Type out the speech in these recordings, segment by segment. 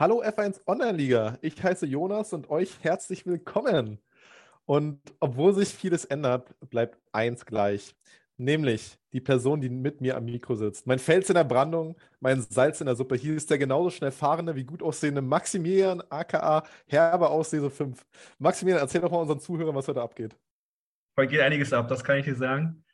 Hallo F1 Online-Liga, ich heiße Jonas und euch herzlich willkommen. Und obwohl sich vieles ändert, bleibt eins gleich, nämlich die Person, die mit mir am Mikro sitzt. Mein Fels in der Brandung, mein Salz in der Suppe. Hier ist der genauso schnell fahrende wie gut aussehende Maximilian, aka Herbe Auslese 5. Maximilian, erzähl doch mal unseren Zuhörern, was heute abgeht. Heute geht einiges ab, das kann ich dir sagen.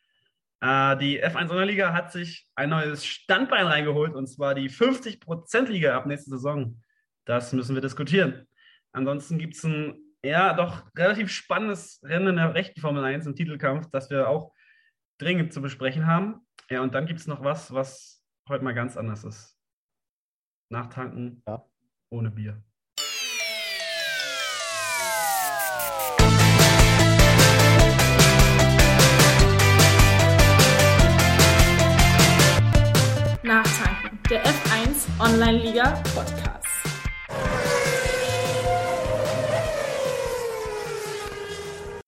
Äh, die F1 Sonderliga hat sich ein neues Standbein reingeholt und zwar die 50%-Liga ab nächster Saison. Das müssen wir diskutieren. Ansonsten gibt es ein ja doch relativ spannendes Rennen in der rechten Formel 1 im Titelkampf, das wir auch dringend zu besprechen haben. Ja, und dann gibt es noch was, was heute mal ganz anders ist. Nachtanken ja. ohne Bier. Nachtanken, der F1 Online-Liga Podcast.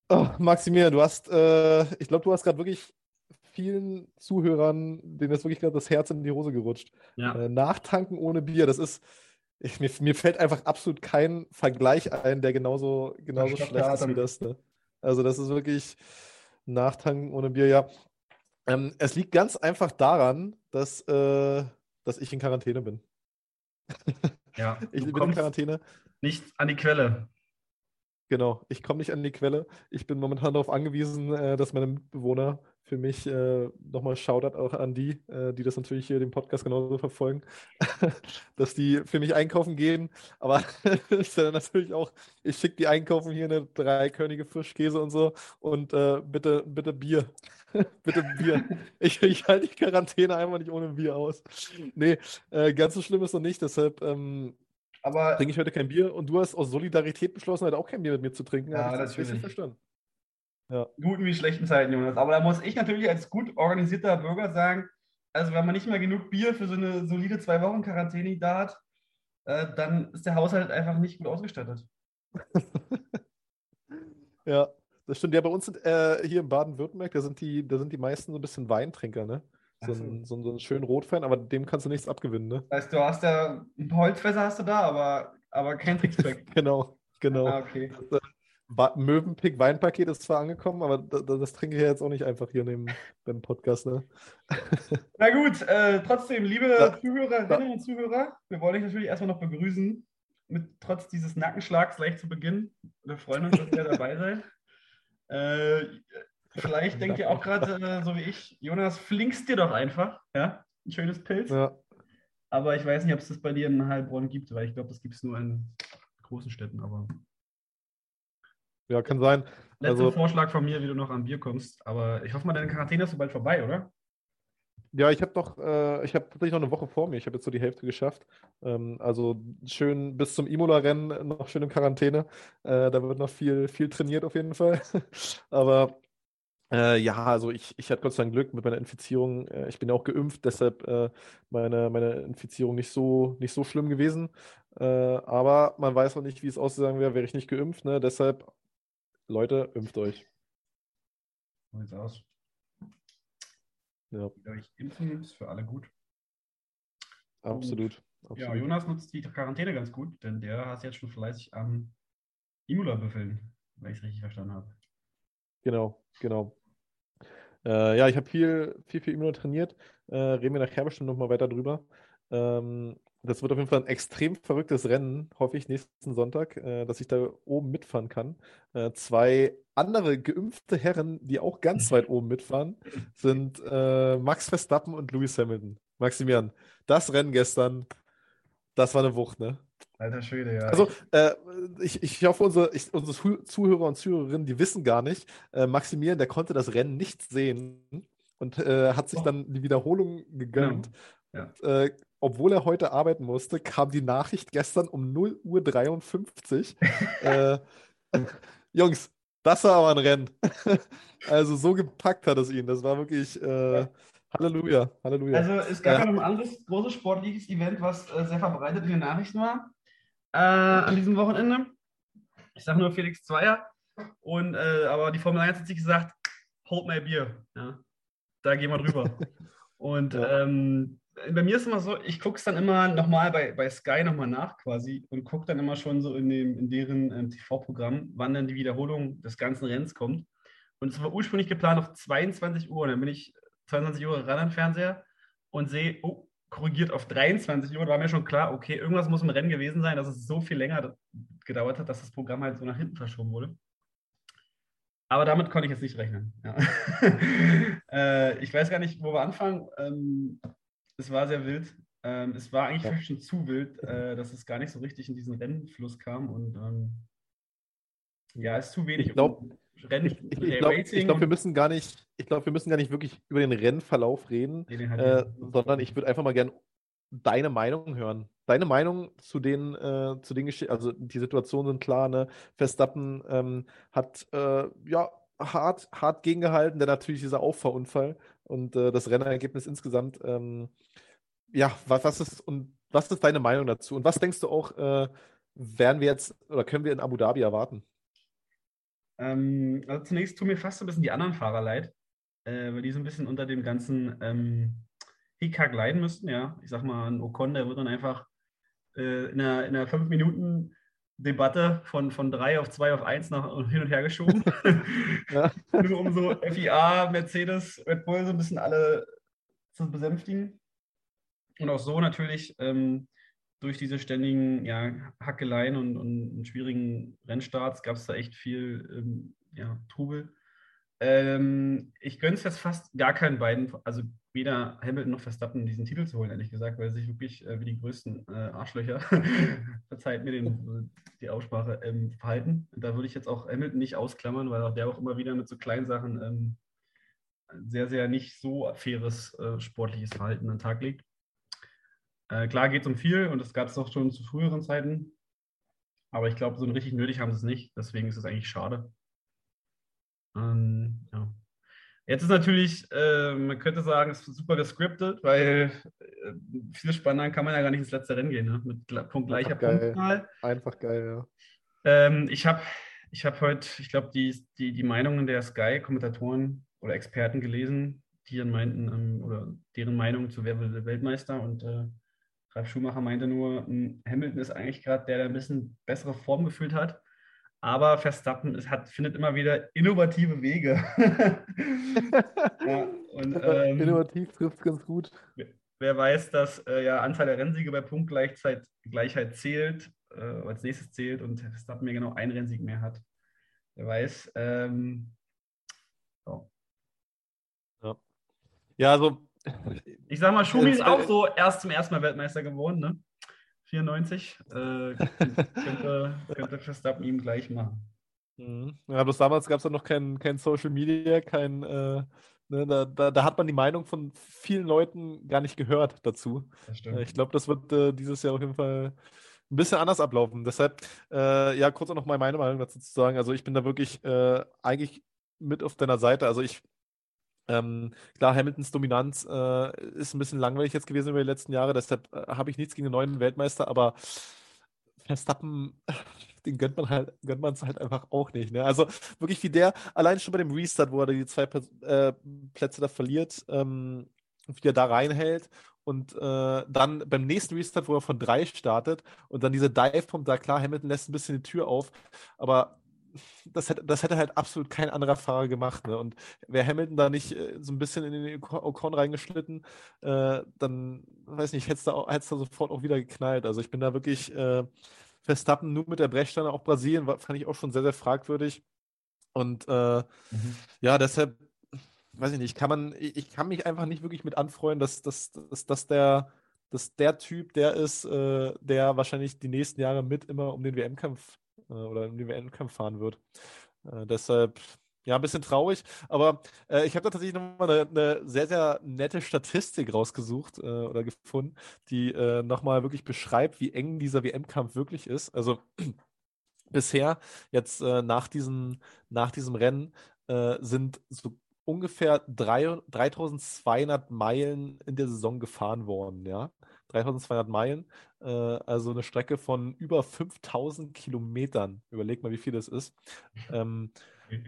Oh, Maximilian, du hast, äh, ich glaube, du hast gerade wirklich vielen Zuhörern, denen ist wirklich gerade das Herz in die Hose gerutscht. Ja. Äh, nachtanken ohne Bier, das ist, ich, mir, mir, fällt einfach absolut kein Vergleich ein, der genauso, genauso schlecht ist wie das. Ne? Also, das ist wirklich Nachtanken ohne Bier, ja. Ähm, es liegt ganz einfach daran, dass, äh, dass ich in Quarantäne bin. Ja, ich bin in Quarantäne. Nicht an die Quelle. Genau, ich komme nicht an die Quelle. Ich bin momentan darauf angewiesen, äh, dass meine Mitbewohner für mich äh, nochmal Shoutout auch an die, äh, die das natürlich hier den Podcast genauso verfolgen, dass die für mich einkaufen gehen. Aber ist ja natürlich auch, ich schicke die einkaufen hier eine dreikörnige Frischkäse und so und äh, bitte, bitte Bier. bitte Bier. Ich, ich halte die Quarantäne einfach nicht ohne Bier aus. Nee, äh, ganz so schlimm ist noch nicht, deshalb. Ähm, aber trinke ich heute kein Bier und du hast aus Solidarität beschlossen, heute auch kein Bier mit mir zu trinken. Ja, das habe ich verstanden. Ja. Guten wie schlechten Zeiten, Jonas. Aber da muss ich natürlich als gut organisierter Bürger sagen, also wenn man nicht mehr genug Bier für so eine solide zwei Wochen Quarantäne da hat, äh, dann ist der Haushalt einfach nicht gut ausgestattet. ja, das stimmt. Ja, bei uns sind, äh, hier in Baden-Württemberg, da sind die, da sind die meisten so ein bisschen Weintrinker, ne? So, so. Ein, so, so einen schönen Rotfan, aber dem kannst du nichts abgewinnen, ne? Das heißt, du hast ja ein Holzfässer hast du da, aber, aber kein Tricksback. genau, genau. Ah, okay. Das, Möwenpick Weinpaket ist zwar angekommen, aber das, das, trinke ich ja jetzt auch nicht einfach hier neben beim Podcast. Ne? Na gut, äh, trotzdem, liebe ja. Zuhörerinnen und Zuhörer, wir wollen euch natürlich erstmal noch begrüßen, mit trotz dieses Nackenschlags gleich zu Beginn. Wir freuen uns, dass ihr dabei seid. Äh, vielleicht denkt ihr auch gerade, äh, so wie ich, Jonas, flinkst dir doch einfach, ja? Ein schönes Pilz. Ja. Aber ich weiß nicht, ob es das bei dir in Heilbronn gibt, weil ich glaube, das gibt es nur in großen Städten, aber ja, kann sein. Letzter also, Vorschlag von mir, wie du noch an Bier kommst. Aber ich hoffe mal, deine Quarantäne ist so bald vorbei, oder? Ja, ich habe noch, äh, ich habe tatsächlich noch eine Woche vor mir. Ich habe jetzt so die Hälfte geschafft. Ähm, also schön bis zum Imola-Rennen noch schön in Quarantäne. Äh, da wird noch viel, viel trainiert auf jeden Fall. Aber äh, ja, also ich, ich hatte Gott sei Dank Glück mit meiner Infizierung. Äh, ich bin ja auch geimpft, deshalb äh, meine, meine Infizierung nicht so, nicht so schlimm gewesen. Äh, aber man weiß auch nicht, wie es aussagen wäre, wäre ich nicht geimpft. Ne? Deshalb Leute, impft euch. So sieht's aus. Ja. Euch impfen ist für alle gut. Absolut. absolut. Ja, Jonas nutzt die Quarantäne ganz gut, denn der hat jetzt schon fleißig am Imula-Büffeln, wenn ich es richtig verstanden habe. Genau, genau. Äh, ja, ich habe viel, viel, viel Imula trainiert. Äh, reden wir nachher bestimmt nochmal weiter drüber. Ähm, das wird auf jeden Fall ein extrem verrücktes Rennen, hoffe ich, nächsten Sonntag, äh, dass ich da oben mitfahren kann. Äh, zwei andere geimpfte Herren, die auch ganz weit oben mitfahren, sind äh, Max Verstappen und Lewis Hamilton. Maximilian, das Rennen gestern, das war eine Wucht, ne? Alter Schwede, ja. Also, äh, ich, ich hoffe, unsere, ich, unsere Zuhörer und Zuhörerinnen, die wissen gar nicht, äh, Maximilian, der konnte das Rennen nicht sehen und äh, hat sich oh. dann die Wiederholung gegönnt. Ja. Und, äh, obwohl er heute arbeiten musste, kam die Nachricht gestern um 0 Uhr 53. äh, Jungs, das war aber ein Rennen. also so gepackt hat es ihn. Das war wirklich äh, Halleluja, Halleluja. Also es gab ja noch ein anderes großes sportliches Event, was äh, sehr verbreitet in den Nachrichten war äh, an diesem Wochenende. Ich sage nur Felix Zweier. Und, äh, aber die Formel 1 hat sich gesagt, hold my beer. Ja, da gehen wir drüber. Und ja. ähm, bei mir ist immer so, ich gucke es dann immer nochmal bei, bei Sky nochmal nach quasi und gucke dann immer schon so in, dem, in deren ähm, TV-Programm, wann dann die Wiederholung des ganzen Rennens kommt. Und es war ursprünglich geplant auf 22 Uhr. Und dann bin ich 22 Uhr ran am Fernseher und sehe, oh, korrigiert auf 23 Uhr. Da war mir schon klar, okay, irgendwas muss im Rennen gewesen sein, dass es so viel länger gedauert hat, dass das Programm halt so nach hinten verschoben wurde. Aber damit konnte ich jetzt nicht rechnen. Ja. äh, ich weiß gar nicht, wo wir anfangen. Ähm, es war sehr wild. Ähm, es war eigentlich ja. schon zu wild, äh, dass es gar nicht so richtig in diesen Rennfluss kam. Und ähm, ja, es ist zu wenig. Ich glaube, Rennen, ich, ich, ich glaube, glaub, wir müssen gar nicht, ich glaube, wir müssen gar nicht wirklich über den Rennverlauf reden, nee, äh, sondern ich würde einfach mal gerne deine Meinung hören. Deine Meinung zu den, äh, zu den Geschichten, also die Situationen sind klar, ne? Verstappen ähm, hat äh, ja hart, hart gegengehalten, der natürlich dieser Auffahrunfall und äh, das Rennergebnis insgesamt. Ähm, ja, was, was ist und was ist deine Meinung dazu? Und was denkst du auch, äh, werden wir jetzt oder können wir in Abu Dhabi erwarten? Ähm, also zunächst tun mir fast so ein bisschen die anderen Fahrer leid, äh, weil die so ein bisschen unter dem ganzen ähm, Hickhack leiden müssten. Ja, ich sag mal, ein Ocon, der wird dann einfach äh, in einer, in einer fünf Minuten Debatte von, von drei auf zwei auf eins nach hin und her geschoben. ja. Nur um so FIA, Mercedes, Red Bull so ein bisschen alle zu besänftigen. Und auch so natürlich ähm, durch diese ständigen ja, Hackeleien und, und, schwierigen Rennstarts gab es da echt viel ähm, ja, Trubel. Ähm, ich gönne es jetzt fast gar keinen beiden, also weder Hamilton noch Verstappen diesen Titel zu holen, ehrlich gesagt, weil sie sich wirklich äh, wie die größten äh, Arschlöcher, verzeiht mir den, die Aussprache, ähm, verhalten. Da würde ich jetzt auch Hamilton nicht ausklammern, weil auch der auch immer wieder mit so kleinen Sachen ähm, sehr, sehr nicht so faires äh, sportliches Verhalten an den Tag legt. Äh, klar geht es um viel und das gab es auch schon zu früheren Zeiten. Aber ich glaube, so richtig nötig haben sie es nicht. Deswegen ist es eigentlich schade. Ähm, ja. Jetzt ist natürlich, äh, man könnte sagen, es ist super gescriptet, weil äh, viel spannender kann man ja gar nicht ins letzte Rennen gehen, ne? mit Punkt gleicher Punktzahl. Einfach geil, ja. Ähm, ich habe ich hab heute, ich glaube, die, die, die Meinungen der Sky-Kommentatoren oder Experten gelesen, die dann meinten, ähm, oder deren Meinung zu Wer Weltmeister und äh, Ralf Schumacher meinte nur, hm, Hamilton ist eigentlich gerade der, der ein bisschen bessere Form gefühlt hat. Aber Verstappen ist, hat, findet immer wieder innovative Wege. ja, und, ähm, Innovativ trifft es ganz gut. Wer weiß, dass äh, ja Anzahl der Rennsiege bei Punktgleichheit Gleichheit zählt, äh, als nächstes zählt und Verstappen ja genau einen Rennsieg mehr hat. Wer weiß. Ähm, so. ja. ja, also ich sag mal, Schumi ist auch so erst zum ersten Mal Weltmeister geworden, ne? 94. Äh, könnte, könnte Verstappen ihm gleich machen. Mhm. Ja, bloß damals gab es ja noch kein, kein Social Media, kein, äh, ne, da, da, da, hat man die Meinung von vielen Leuten gar nicht gehört dazu. Äh, ich glaube, das wird äh, dieses Jahr auf jeden Fall ein bisschen anders ablaufen. Deshalb, äh, ja, kurz auch noch mal meine Meinung dazu zu sagen. Also ich bin da wirklich äh, eigentlich mit auf deiner Seite. Also ich ähm, klar, Hamiltons Dominanz äh, ist ein bisschen langweilig jetzt gewesen über die letzten Jahre, deshalb äh, habe ich nichts gegen den neuen Weltmeister, aber Verstappen, den gönnt man halt, gönnt man es halt einfach auch nicht. Ne? Also wirklich wie der, allein schon bei dem Restart, wo er die zwei äh, Plätze da verliert, ähm, wie er da reinhält und äh, dann beim nächsten Restart, wo er von drei startet und dann diese Dive-Pump, da klar, Hamilton lässt ein bisschen die Tür auf, aber das hätte, das hätte halt absolut kein anderer Fahrer gemacht. Ne? Und wäre Hamilton da nicht äh, so ein bisschen in den Ocon reingeschlitten, äh, dann, weiß nicht, hätte es da, da sofort auch wieder geknallt. Also ich bin da wirklich äh, Verstappen nur mit der Brechstange, auch Brasilien, war, fand ich auch schon sehr, sehr fragwürdig. Und äh, mhm. ja, deshalb, weiß ich nicht, kann man, ich kann mich einfach nicht wirklich mit anfreuen, dass, dass, dass, dass der dass der Typ der ist, äh, der wahrscheinlich die nächsten Jahre mit immer um den WM-Kampf äh, oder im WM-Kampf fahren wird. Äh, deshalb, ja, ein bisschen traurig, aber äh, ich habe da tatsächlich nochmal eine, eine sehr, sehr nette Statistik rausgesucht äh, oder gefunden, die äh, nochmal wirklich beschreibt, wie eng dieser WM-Kampf wirklich ist. Also bisher, jetzt äh, nach, diesem, nach diesem Rennen, äh, sind so ungefähr 3, 3200 Meilen in der Saison gefahren worden, ja. 3200 Meilen, äh, also eine Strecke von über 5000 Kilometern. Überleg mal, wie viel das ist. Ähm,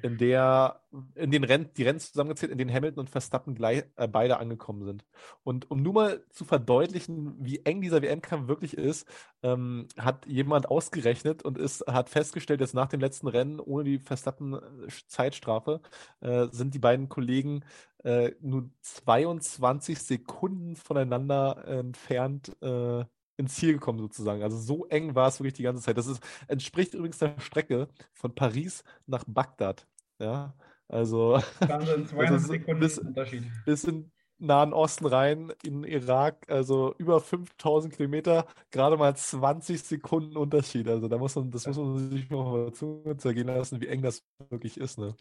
in der in den Rennen, die Rennen zusammengezählt, in denen Hamilton und Verstappen gleich, äh, beide angekommen sind. Und um nur mal zu verdeutlichen, wie eng dieser WM-Kampf wirklich ist, ähm, hat jemand ausgerechnet und ist, hat festgestellt, dass nach dem letzten Rennen ohne die Verstappen-Zeitstrafe äh, sind die beiden Kollegen äh, nur 22 Sekunden voneinander entfernt äh, ins Ziel gekommen, sozusagen. Also so eng war es wirklich die ganze Zeit. Das ist, entspricht übrigens der Strecke von Paris nach Bagdad. Ja, also. Wahnsinn, 200 Sekunden bis, Unterschied. Bis in Nahen Osten rein, in Irak, also über 5000 Kilometer, gerade mal 20 Sekunden Unterschied. Also da muss man, das muss man sich mal Zunge zergehen lassen, wie eng das wirklich ist. Ne?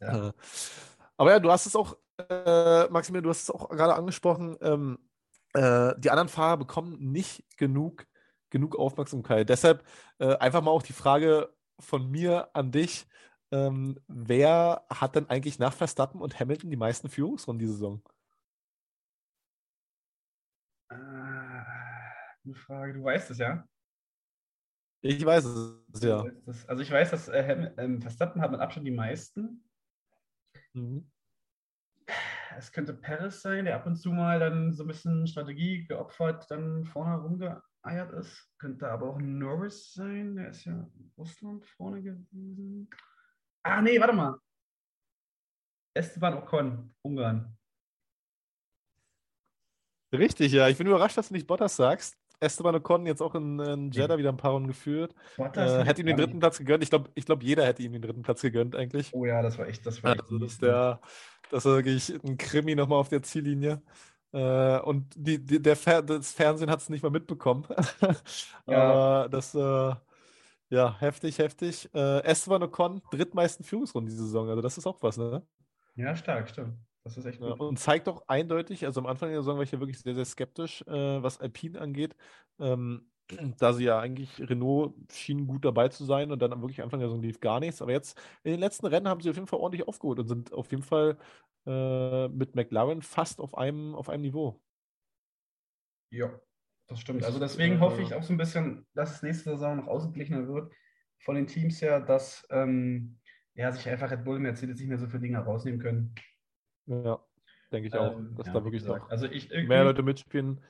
Ja. Äh, aber ja, du hast es auch, äh, Maximilian, du hast es auch gerade angesprochen. Ähm, äh, die anderen Fahrer bekommen nicht genug, genug Aufmerksamkeit. Deshalb äh, einfach mal auch die Frage von mir an dich. Ähm, wer hat denn eigentlich nach Verstappen und Hamilton die meisten Führungsrunden diese Saison? Äh, eine Frage, du weißt es ja. Ich weiß es, ja. Also ich weiß, dass äh, ähm, Verstappen hat mit Abstand die meisten. Mhm es könnte Paris sein, der ab und zu mal dann so ein bisschen Strategie geopfert, dann vorne rumgeeiert ist. Könnte aber auch Norris sein, der ist ja in Russland vorne gewesen. Ah, nee, warte mal. Esteban Ocon, Ungarn. Richtig, ja. Ich bin überrascht, dass du nicht Bottas sagst. Esteban Ocon jetzt auch in, in Jeddah wieder ein paar Runden geführt. Äh, hätte ihm den dritten Platz gegönnt. Ich glaube, ich glaub, jeder hätte ihm den dritten Platz gegönnt eigentlich. Oh ja, das war echt, das war also, das der, das war wirklich ein Krimi nochmal auf der Ziellinie. Äh, und die, die, der Fer das Fernsehen hat es nicht mal mitbekommen. ja. Aber das, äh, ja, heftig, heftig. Äh, Esteban Ocon, drittmeisten Führungsrunden diese Saison. Also das ist auch was, ne? Ja, stark, stimmt. Das ist echt gut. Ja, und zeigt auch eindeutig, also am Anfang der Saison war ich ja wirklich sehr, sehr skeptisch, äh, was Alpine angeht. Ähm, da sie ja eigentlich, Renault schien gut dabei zu sein und dann am wirklich Anfang der Saison lief gar nichts. Aber jetzt in den letzten Rennen haben sie auf jeden Fall ordentlich aufgeholt und sind auf jeden Fall äh, mit McLaren fast auf einem, auf einem Niveau. Ja, das stimmt. Also deswegen hoffe ich auch so ein bisschen, dass es nächste Saison noch ausgeglichener wird von den Teams her, dass ähm, ja, sich einfach Red Bull und Mercedes nicht mehr so viele Dinge rausnehmen können. Ja, denke ich auch, ähm, dass ja, da wirklich noch also ich, mehr Leute mitspielen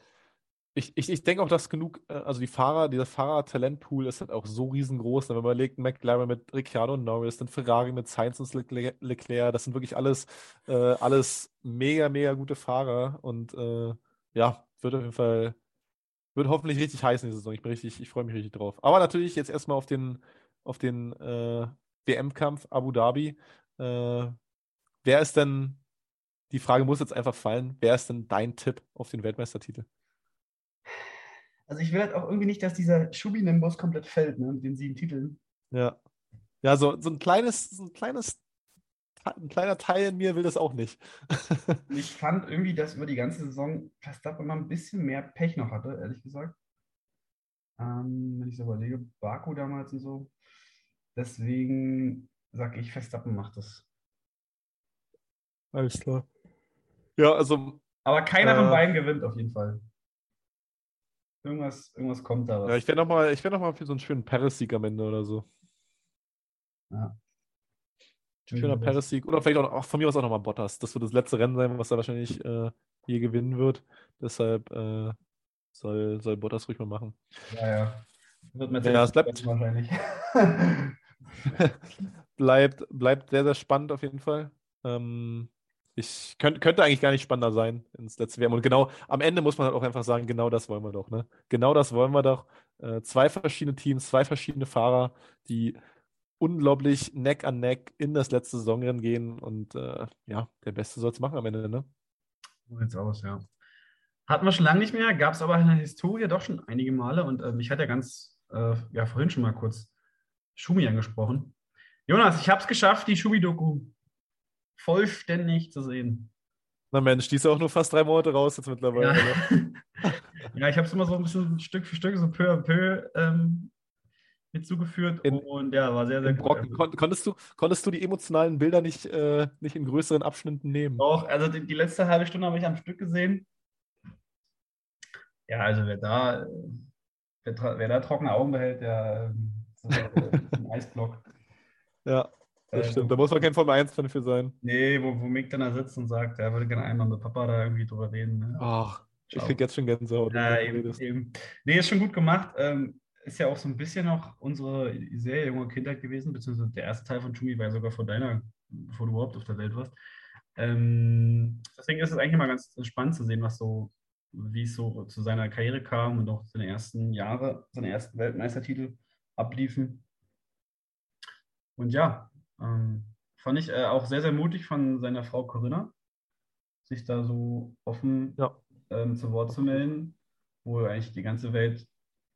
ich, ich, ich denke auch, dass genug, äh, also die Fahrer, dieser Fahrer-Talentpool ist halt auch so riesengroß. Ne? Wenn man überlegt, McLaren mit Ricciardo Norris, dann Ferrari mit Sainz und Leclerc, das sind wirklich alles, äh, alles mega, mega gute Fahrer. Und äh, ja, wird auf jeden Fall, wird hoffentlich richtig heiß in der Saison. Ich bin richtig, ich freue mich richtig drauf. Aber natürlich jetzt erstmal auf den, auf den äh, WM-Kampf Abu Dhabi. Äh, wer ist denn, die Frage muss jetzt einfach fallen, wer ist denn dein Tipp auf den Weltmeistertitel? Also ich will halt auch irgendwie nicht, dass dieser Schubi-Nimbus komplett fällt, ne, mit den sieben Titeln. Ja. Ja, so, so ein kleines, so ein kleines, ein kleiner Teil in mir will das auch nicht. ich fand irgendwie, dass über die ganze Saison Verstappen immer ein bisschen mehr Pech noch hatte, ehrlich gesagt. Ähm, wenn ich so überlege, Baku damals und so. Deswegen sage ich, Verstappen macht das. Alles klar. Ja, also. Aber keiner äh, von beiden gewinnt auf jeden Fall. Irgendwas, irgendwas kommt da. Was. Ja, ich wäre nochmal wär noch für so einen schönen Paris-Sieg am Ende oder so. Ja. Schöner Paris-Sieg. Oder vielleicht auch, auch von mir aus auch nochmal Bottas. Das wird das letzte Rennen sein, was er wahrscheinlich äh, je gewinnen wird. Deshalb äh, soll, soll Bottas ruhig mal machen. Ja, ja. Wird mir ja, es bleibt wahrscheinlich. bleibt, bleibt sehr, sehr spannend auf jeden Fall. Ähm, ich könnt, könnte eigentlich gar nicht spannender sein ins letzte WM. Und genau am Ende muss man halt auch einfach sagen, genau das wollen wir doch. Ne? Genau das wollen wir doch. Äh, zwei verschiedene Teams, zwei verschiedene Fahrer, die unglaublich Neck an Neck in das letzte Saisonrennen gehen. Und äh, ja, der Beste soll es machen am Ende. Ne? So sieht's aus, ja. Hatten wir schon lange nicht mehr, gab es aber in der Historie doch schon einige Male. Und äh, mich hat ja ganz, äh, ja, vorhin schon mal kurz Schumi angesprochen. Jonas, ich habe es geschafft, die Schumi-Doku vollständig zu sehen. Na Mensch, die ist auch nur fast drei Monate raus jetzt mittlerweile. Ja, ja ich habe es immer so ein bisschen Stück für Stück, so peu à peu ähm, hinzugeführt in, und ja, war sehr, sehr gut. Kon konntest, du, konntest du die emotionalen Bilder nicht, äh, nicht in größeren Abschnitten nehmen? Doch, also die, die letzte halbe Stunde habe ich am Stück gesehen. Ja, also wer da, wer, wer da trockene Augen behält, der ähm, so, ein Eisblock. Ja, Das Äh, stimmt. Da muss man kein Formel 1-Fan für sein. Nee, wo, wo Mick dann da sitzt und sagt, er würde gerne einmal mit Papa da irgendwie drüber reden. Ne? Ach, ich Ciao. krieg jetzt schon Gänsehaut. Ja, eben, eben. Nee, ist schon gut gemacht. Ähm, ist ja auch so ein bisschen noch unsere sehr junge Kindheit gewesen, beziehungsweise der erste Teil von Chumi war ja sogar vor deiner, bevor du überhaupt auf der Welt warst. Ähm, deswegen ist es eigentlich mal ganz spannend zu sehen, was so, wie es so zu seiner Karriere kam und auch seine ersten Jahre, seine ersten Weltmeistertitel abliefen. Und ja, ähm, fand ich äh, auch sehr, sehr mutig von seiner Frau Corinna, sich da so offen Ja. ähm, zu Wort zu melden, wo eigentlich die ganze Welt,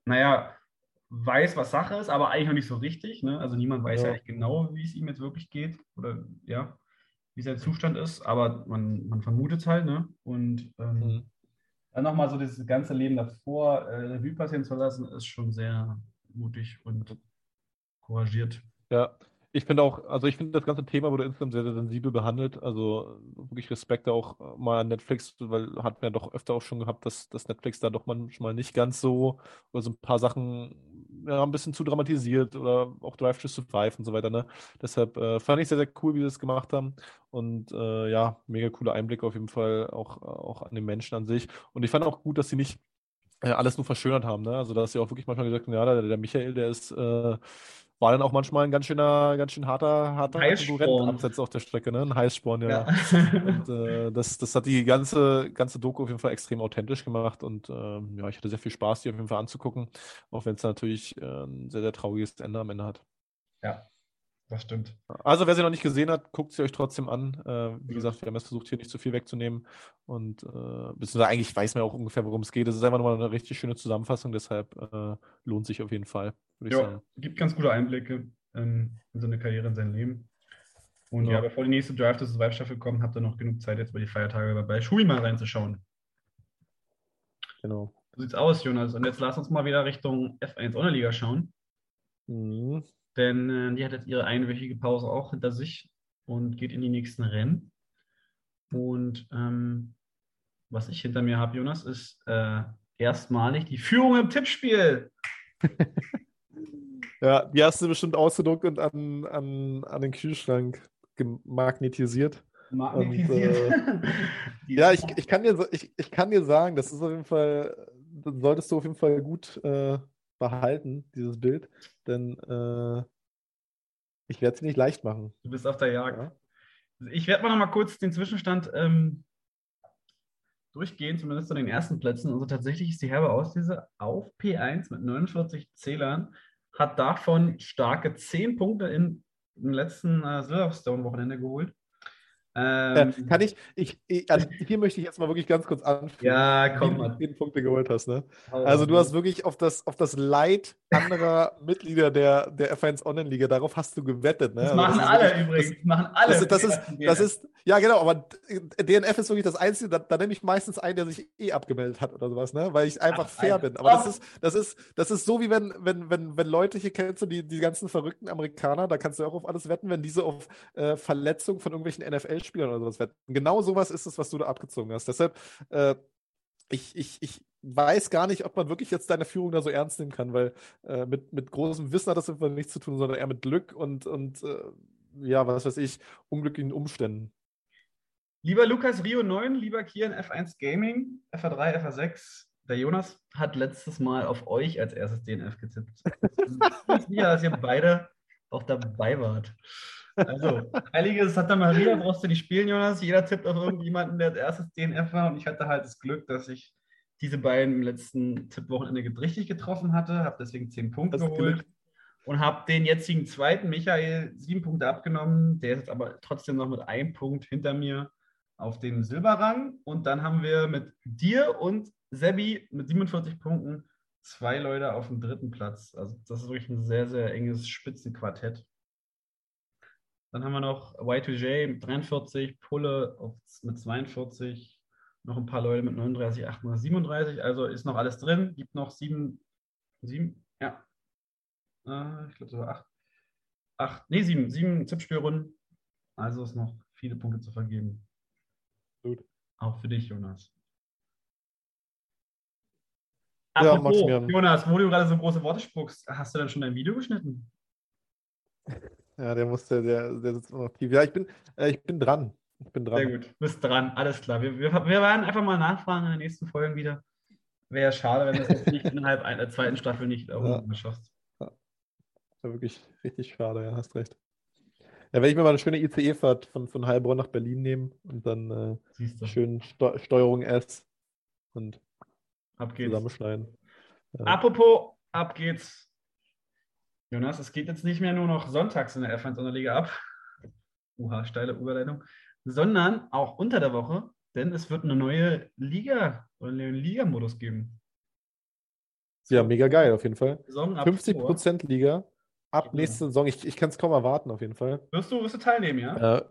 naja, weiß, was Sache ist, aber eigentlich noch nicht so richtig. Ne? Also niemand weiß ja eigentlich genau, wie es ihm jetzt wirklich geht oder ja, wie sein Zustand ist, aber man, man vermutet es halt. Ne? Und ähm, Mhm. dann nochmal so dieses ganze Leben davor äh, Revue passieren zu lassen, ist schon sehr mutig und couragiert. Ja, ich finde auch, also ich finde das ganze Thema wurde insgesamt sehr, sehr sensibel behandelt. Also wirklich Respekt auch mal an Netflix, weil hat man ja doch öfter auch schon gehabt, dass, dass Netflix da doch manchmal nicht ganz so, oder so ein paar Sachen ja, ein bisschen zu dramatisiert oder auch Drive to Survive und so weiter, ne? Deshalb äh, fand ich sehr, sehr cool, wie sie das gemacht haben. Und äh, ja, mega cooler Einblick auf jeden Fall auch, auch an den Menschen an sich. Und ich fand auch gut, dass sie nicht äh, alles nur verschönert haben, ne? Also dass sie auch wirklich manchmal gesagt ja, der, der Michael, der ist, äh, war dann auch manchmal ein ganz schöner, ganz schön harter, harter. Konkurrentabsatz auf der Strecke, ne? Ein Heißsporn, ja. Und äh, das, das hat die ganze, ganze Doku auf jeden Fall extrem authentisch gemacht und ähm, ja, ich hatte sehr viel Spaß, die auf jeden Fall anzugucken, auch wenn es natürlich äh, ein sehr, sehr trauriges Ende am Ende hat. ja, das stimmt. Also, wer sie noch nicht gesehen hat, guckt sie euch trotzdem an. Äh, wie gesagt, wir haben jetzt versucht, hier nicht zu viel wegzunehmen. Und äh, beziehungsweise eigentlich weiß man ja auch ungefähr, worum es geht. Es ist einfach nochmal eine richtig schöne Zusammenfassung, deshalb äh, lohnt sich auf jeden Fall, Ja, gibt ganz gute Einblicke ähm, in seine Karriere, in sein Leben. Und ja, Ja. bevor die nächste Drive to Survive Staffel kommt, habt ihr noch genug Zeit, jetzt bei die Feiertage bei Shui mal reinzuschauen. Genau. So sieht's aus, Jonas. Und jetzt lass uns mal wieder Richtung F1 Online-Liga schauen. Mhm. Denn äh, die hat jetzt ihre einwöchige Pause auch hinter sich und geht in die nächsten Rennen. Und ähm, was ich hinter mir habe, Jonas, ist äh, erstmalig die Führung im Tippspiel. Ja, die hast du bestimmt ausgedruckt und an, an, an den Kühlschrank gemagnetisiert. Magnetisiert. Die Ja, ist- ich, ich, kann dir, ich, ich kann dir sagen, das ist auf jeden Fall, solltest du auf jeden Fall gut äh, behalten, dieses Bild, denn äh, ich werde es nicht leicht machen. Du bist auf der Jagd. Ja? Ich werde mal noch mal kurz den Zwischenstand ähm, durchgehen, zumindest zu den ersten Plätzen. Also tatsächlich ist die Herbe Auslese auf P1 mit 49 Zählern, hat davon starke 10 Punkte in, im letzten äh, Silverstone-Wochenende geholt. Äh, Ähm, kann ich, ich, ich also hier möchte ich jetzt mal wirklich ganz kurz anfügen, Ja, komm du mal. die 10 Punkte geholt hast, ne? Also du hast wirklich auf das, auf das Leid anderer Mitglieder der, der F1 Online-Liga, darauf hast du gewettet, ne? Das Also machen ist alle wirklich- übrigens. das- Das machen alle. Das, ist- das, ist, das ist, ja genau, aber DNF ist wirklich das Einzige, da, da nehme ich meistens einen, der sich eh abgemeldet hat oder sowas, ne? Weil ich einfach Ach, fair bin. Aber das ist, das ist, das ist so wie wenn, wenn, wenn, wenn Leute hier kennst du die, die ganzen verrückten Amerikaner, da kannst du auch auf alles wetten, wenn diese auf äh, Verletzung von irgendwelchen NFL-Spielern oder sowas wetten. Genau sowas ist es, was du da abgezogen hast. Deshalb, äh, ich, ich, ich weiß gar nicht, ob man wirklich jetzt deine Führung da so ernst nehmen kann, weil äh, mit, mit großem Wissen hat das einfach nichts zu tun, sondern eher mit Glück und, und äh, ja, was weiß ich, unglücklichen Umständen. Lieber Lukas Rio 9, lieber Kian F1 Gaming, FA3, FA6. Der Jonas hat letztes Mal auf euch als erstes DNF getippt. Ich bin sicher, dass ihr beide auch dabei wart. Also, Heiliges Santa Maria brauchst du nicht spielen, Jonas. Jeder tippt auf irgendjemanden, der als erstes DNF war. Und ich hatte halt das Glück, dass ich diese beiden im letzten Tippwochenende richtig getroffen hatte, habe deswegen 10 Punkte Das geholt Glück. und habe den jetzigen zweiten Michael sieben Punkte abgenommen. Der ist jetzt aber trotzdem noch mit einem Punkt hinter mir auf dem Silberrang. Und dann haben wir mit dir und Sebi mit 47 Punkten zwei Leute auf dem dritten Platz. Also das ist wirklich ein sehr, sehr enges Spitzenquartett. Dann haben wir noch Y2J mit 43, Pulle mit 42, noch ein paar Leute mit 39, 38, 37. Also ist noch alles drin. Gibt noch sieben, sieben, ja. Äh, ich glaube sogar acht. Acht, nee, sieben, sieben Tippspielrunden. Also ist noch viele Punkte zu vergeben. Gut. Auch für dich, Jonas. Ja, Apropos. Jonas, wo du gerade so große Worte spuckst, hast du denn schon dein Video geschnitten? Ja, der musste, der, der sitzt noch tief. Ja, ich bin, äh, ich bin dran. Ich bin dran. Sehr gut, bist dran, alles klar. Wir, wir, wir werden einfach mal nachfragen in den nächsten Folgen wieder. Wäre schade, wenn du es jetzt nicht innerhalb einer zweiten Staffel nicht Ja. schaffst. War wirklich richtig schade, ja, hast recht. Ja, werde ich mir mal eine schöne ICE-Fahrt von, von Heilbronn nach Berlin nehmen und dann äh, schön Steu Steuerung S und ab geht's. zusammenschneiden. Ja. Apropos, ab geht's. Jonas, es geht jetzt nicht mehr nur noch sonntags in der F1 Sonderliga ab. Uha, steile Überleitung. Sondern auch unter der Woche, denn es wird eine neue Liga oder einen Ligamodus geben. Ja, mega geil auf jeden Fall. Saison ab 50% Liga ab Genau. nächste Saison. Ich, ich kann es kaum erwarten auf jeden Fall. Wirst du, wirst du teilnehmen, ja? Äh,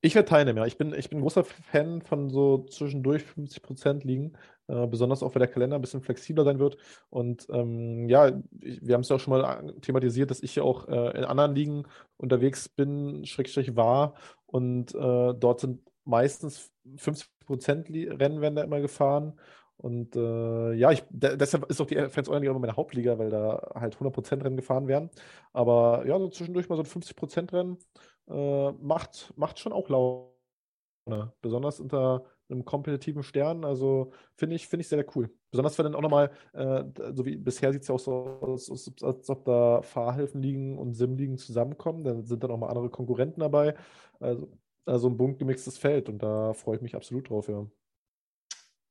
ich werde teilnehmen, ja. Ich bin, ich bin großer Fan von so zwischendurch 50% liegen, äh, besonders auch, weil der Kalender ein bisschen flexibler sein wird. Und ähm, ja, ich, wir haben es ja auch schon mal an- thematisiert, dass ich ja auch äh, in anderen Ligen unterwegs bin, Schrägstrich war. Und äh, dort sind meistens 50% Li- Rennen werden da immer gefahren. Und äh, ja, ich, de deshalb ist auch die Fans Online immer meine Hauptliga, weil da halt 100% Rennen gefahren werden. Aber ja, so zwischendurch mal so ein 50% Rennen äh, macht, macht schon auch Laune. Besonders unter einem kompetitiven Stern. Also finde ich, finde ich sehr, sehr cool. Besonders wenn dann auch nochmal, äh, so wie bisher sieht es ja auch so aus, als, als ob da Fahrhilfen liegen und Sim-Ligen zusammenkommen. Dann sind dann auch mal andere Konkurrenten dabei. Also, also ein bunt gemixtes Feld und da freue ich mich absolut drauf, ja.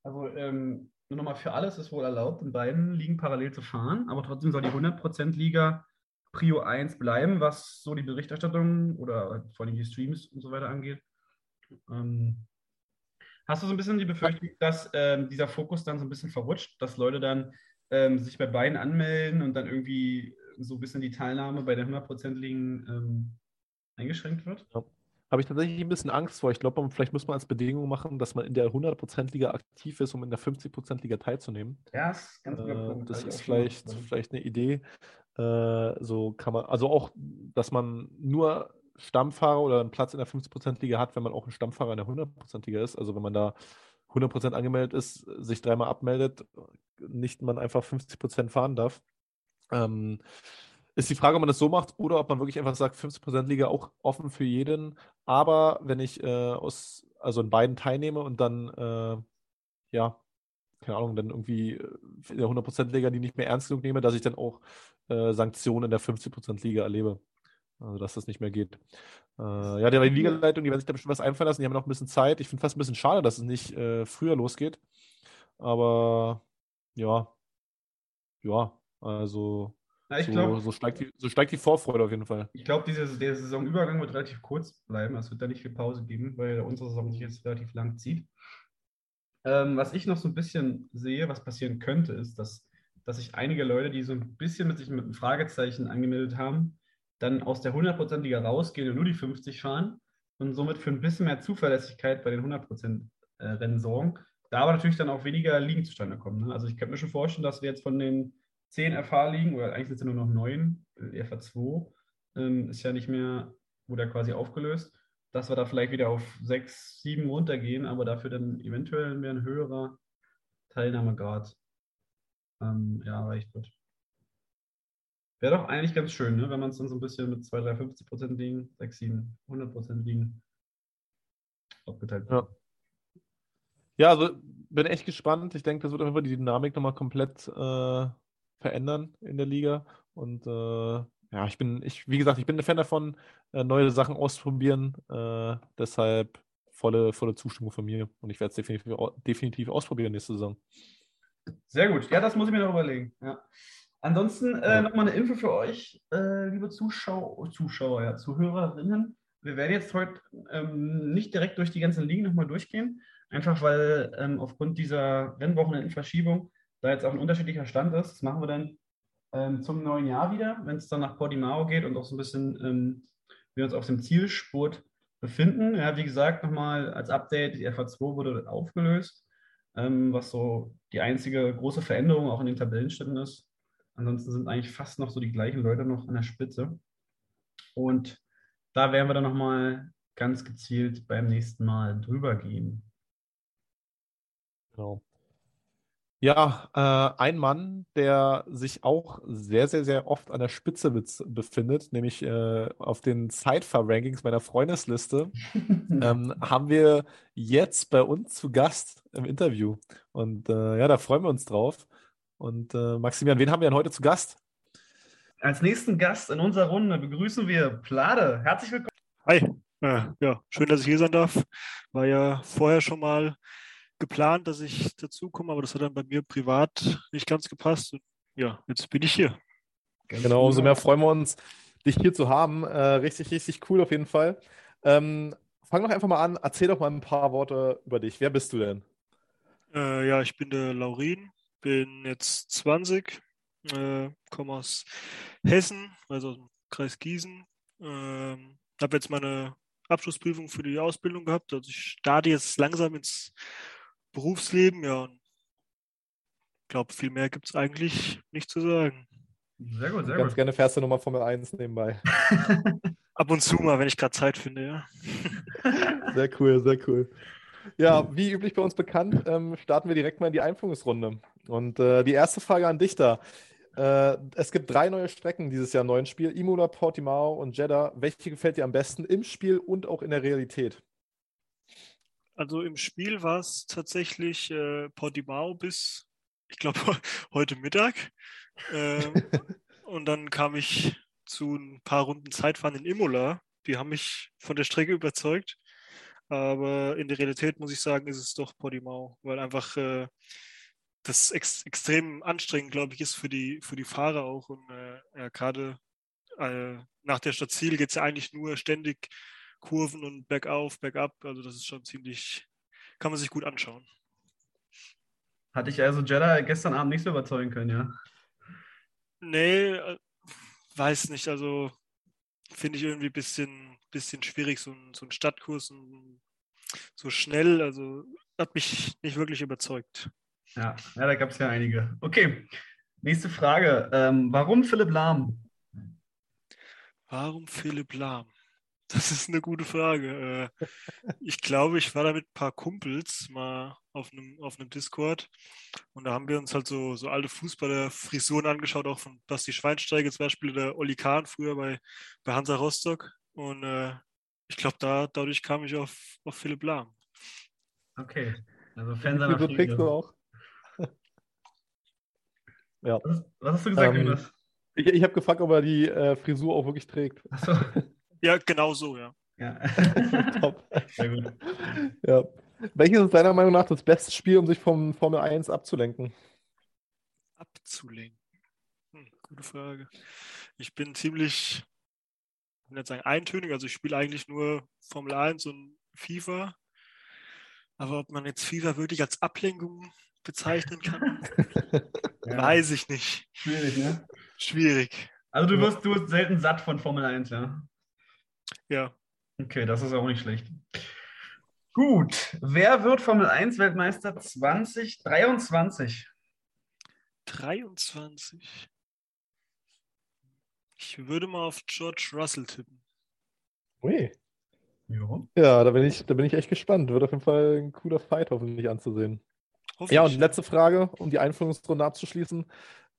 Also ähm, nur nochmal für alles ist wohl erlaubt, in beiden Ligen parallel zu fahren, aber trotzdem soll die 100% Liga Prio 1 bleiben, was so die Berichterstattung oder vor allem die Streams und so weiter angeht. Ähm, hast du so ein bisschen die Befürchtung, dass ähm, dieser Fokus dann so ein bisschen verrutscht, dass Leute dann ähm, sich bei beiden anmelden und dann irgendwie so ein bisschen die Teilnahme bei der 100% Ligen ähm, eingeschränkt wird? Habe ich tatsächlich ein bisschen Angst vor. Ich glaube, vielleicht muss man als Bedingung machen, dass man in der 100%-Liga aktiv ist, um in der 50%-Liga teilzunehmen. Ja, ist ein ganz Äh, Punkt. das ist vielleicht, vielleicht eine Idee. Äh, so kann man, also auch, dass man nur Stammfahrer oder einen Platz in der 50%-Liga hat, wenn man auch ein Stammfahrer in der 100%-Liga ist. Also wenn man da 100% angemeldet ist, sich dreimal abmeldet, nicht man einfach 50% fahren darf. Ähm, ist die Frage, ob man das so macht oder ob man wirklich einfach sagt, 50% Liga auch offen für jeden. Aber wenn ich äh, aus, also in beiden teilnehme und dann, äh, ja, keine Ahnung, dann irgendwie in der 100% Liga die nicht mehr ernst genug nehme, dass ich dann auch äh, Sanktionen in der 50% Liga erlebe. Also, dass das nicht mehr geht. Äh, ja, die Ligaleitung, die werden sich da bestimmt was einfallen lassen. Die haben noch ein bisschen Zeit. Ich finde fast ein bisschen schade, dass es nicht äh, früher losgeht. Aber ja, ja, also Ja, so, glaube, so, steigt die, so steigt die Vorfreude auf jeden Fall. Ich glaube, der Saisonübergang wird relativ kurz bleiben. Es wird da nicht viel Pause geben, weil unsere Saison sich jetzt relativ lang zieht. Ähm, was ich noch so ein bisschen sehe, was passieren könnte, ist, dass, dass sich einige Leute, die so ein bisschen mit sich mit einem Fragezeichen angemeldet haben, dann aus der 100%-Liga rausgehen und nur die 50 fahren und somit für ein bisschen mehr Zuverlässigkeit bei den 100% äh, Rennen sorgen. Da aber natürlich dann auch weniger Ligen zustande kommen. Ne? Also ich könnte mir schon vorstellen, dass wir jetzt von den 10 FH-Ligen, oder eigentlich sind es ja nur noch 9, äh, FH2, ähm, ist ja nicht mehr, wurde ja quasi aufgelöst, dass wir da vielleicht wieder auf 6, 7 runtergehen, aber dafür dann eventuell mehr ein höherer Teilnahmegrad ähm, ja, erreicht wird. Wäre doch eigentlich ganz schön, ne? wenn man es dann so ein bisschen mit 2, 3, 50 Prozent liegen, 6, 7, 100 Prozent liegen, aufgeteilt wird. Ja. Ja, also bin echt gespannt. Ich denke, das wird auf jeden Fall die Dynamik nochmal komplett äh, verändern in der Liga. Und äh, ja, ich bin, ich, wie gesagt, ich bin ein Fan davon, äh, neue Sachen auszuprobieren. Äh, deshalb volle, volle Zustimmung von mir. Und ich werde es definitiv, definitiv ausprobieren nächste Saison. Sehr gut. Ja, das muss ich mir noch überlegen. Ja. Ansonsten äh, nochmal eine Info für euch, äh, liebe Zuschauer, Zuschauer, ja, Zuhörerinnen. Wir werden jetzt heute ähm, nicht direkt durch die ganzen Ligen nochmal durchgehen, einfach weil ähm, aufgrund dieser Rennwochenendenverschiebung da jetzt auch ein unterschiedlicher Stand ist. Das machen wir dann ähm, zum neuen Jahr wieder, wenn es dann nach Portimao geht und auch so ein bisschen ähm, wir uns auf dem Zielspurt befinden. Ja, wie gesagt, nochmal als Update, die FA2 wurde aufgelöst, ähm, was so die einzige große Veränderung auch in den Tabellenständen ist. Ansonsten sind eigentlich fast noch so die gleichen Leute noch an der Spitze. Und da werden wir dann nochmal ganz gezielt beim nächsten Mal drüber gehen. Genau. Ja, äh, ein Mann, der sich auch sehr, sehr, sehr oft an der Spitze befindet, nämlich äh, auf den Cypher-Rankings meiner Freundesliste, ähm, haben wir jetzt bei uns zu Gast im Interview. Und äh, ja, da freuen wir uns drauf. Und äh, Maximilian, wen haben wir denn heute zu Gast? Als nächsten Gast in unserer Runde begrüßen wir Plade. Herzlich willkommen. Hi. Ja, schön, dass ich hier sein darf. War ja vorher schon mal geplant, dass ich dazukomme, aber das hat dann bei mir privat nicht ganz gepasst. Und ja, jetzt bin ich hier. Genau, umso mehr freuen wir uns, dich hier zu haben. Äh, richtig, richtig cool auf jeden Fall. Ähm, fang doch einfach mal an, erzähl doch mal ein paar Worte über dich. Wer bist du denn? Äh, ja, ich bin der Laurin, bin jetzt 20, äh, komme aus Hessen, also aus dem Kreis Gießen. Ähm, habe jetzt meine Abschlussprüfung für die Ausbildung gehabt. Also ich starte jetzt langsam ins Berufsleben, ja. Ich glaube, viel mehr gibt es eigentlich nicht zu sagen. Sehr gut, sehr Ganz gut. gerne fährst du nochmal Formel 1 nebenbei. Ab und zu mal, wenn ich gerade Zeit finde, ja. sehr cool, sehr cool. Ja, wie üblich bei uns bekannt, ähm, starten wir direkt mal in die Einführungsrunde. Und äh, die erste Frage an dich da. Äh, es gibt drei neue Strecken dieses Jahr neuen Spiel: Imola, Portimao und Jeddah. Welche gefällt dir am besten im Spiel und auch in der Realität? Also im Spiel war es tatsächlich äh, Portimao bis, ich glaube, heute Mittag. Ähm, und dann kam ich zu ein paar Runden Zeitfahren in Imola. Die haben mich von der Strecke überzeugt. Aber in der Realität muss ich sagen, ist es doch Portimao, weil einfach äh, das ex extrem anstrengend, glaube ich, ist für die, für die Fahrer auch. Und äh, gerade äh, nach der Stadt Ziel geht es ja eigentlich nur ständig Kurven und bergauf, bergab. Also das ist schon ziemlich, kann man sich gut anschauen. Hatte ich also Jeddah gestern Abend nicht so überzeugen können, ja? Nee, äh, weiß nicht. Also finde ich irgendwie ein bisschen, bisschen schwierig, so ein, so ein Stadtkurs und so schnell. Also hat mich nicht wirklich überzeugt. Ja, ja da gab es ja einige. Okay, nächste Frage. Ähm, warum Philipp Lahm? Warum Philipp Lahm? Das ist eine gute Frage. Äh, ich glaube, ich war da mit ein paar Kumpels mal auf einem, auf einem Discord und da haben wir uns halt so, so alte Fußballer-Frisuren angeschaut, auch von Basti Schweinsteiger zum Beispiel oder Olli Kahn früher bei, bei Hansa Rostock. Und äh, ich glaube, da, dadurch kam ich auf, auf Philipp Lahm. Okay, also Fan seiner du auch. Ja. Was, was, hast du gesagt, ähm, Jonas? Ich, ich habe gefragt, ob er die äh, Frisur auch wirklich trägt. Achso. Ja, genau so, ja. Ja. Top. Sehr gut. Ja. Welches ist deiner Meinung nach das beste Spiel, um sich vom Formel 1 abzulenken? Abzulenken? Hm, gute Frage. Ich bin ziemlich, ich will nicht sagen eintönig, also ich spiele eigentlich nur Formel 1 und FIFA. Aber ob man jetzt FIFA wirklich als Ablenkung bezeichnen kann, ja. weiß ich nicht. Schwierig, ne? Schwierig. Also du wirst, du wirst selten satt von Formel 1, ja? Ja. Okay, das ist auch nicht schlecht. Gut. Wer wird Formel 1 Weltmeister 2023? 23. Ich würde mal auf George Russell tippen. Ui. Ja. ja, da bin ich, da bin ich echt gespannt. Wird auf jeden Fall ein cooler Fight hoffentlich anzusehen. Ja, und letzte Frage, um die Einführungsrunde abzuschließen.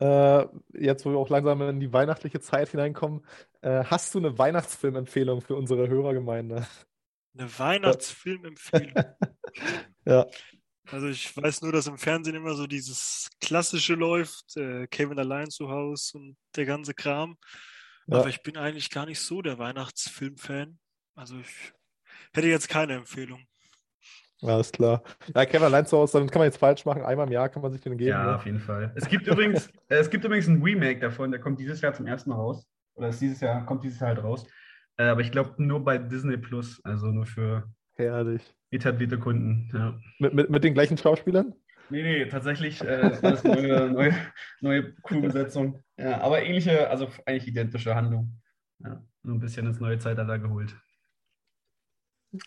Äh, jetzt, wo wir auch langsam in die weihnachtliche Zeit hineinkommen, äh, hast du eine Weihnachtsfilmempfehlung für unsere Hörergemeinde? Eine Weihnachtsfilmempfehlung? ja. Also ich weiß nur, dass im Fernsehen immer so dieses Klassische läuft, äh, Kevin allein zu Hause und der ganze Kram. Ja. Aber ich bin eigentlich gar nicht so der Weihnachtsfilm-Fan. Also ich hätte jetzt keine Empfehlung. Alles klar. Ja, Kevin allein zu Hause, damit kann man jetzt falsch machen. Einmal im Jahr kann man sich den geben. Ja, ne? auf jeden Fall. Es gibt übrigens, äh, es gibt übrigens ein Remake davon, der kommt dieses Jahr zum ersten Mal raus. Oder ist dieses Jahr, kommt dieses Jahr halt raus. Äh, aber ich glaube nur bei Disney Plus, also nur für Herrlich. etablierte Kunden. Ja. Mit, mit, mit den gleichen Schauspielern? Nee, nee, tatsächlich äh, alles neue, neue, neue Crewbesetzung. Ja, aber ähnliche, also eigentlich identische Handlung. Ja, nur ein bisschen ins neue Zeitalter geholt.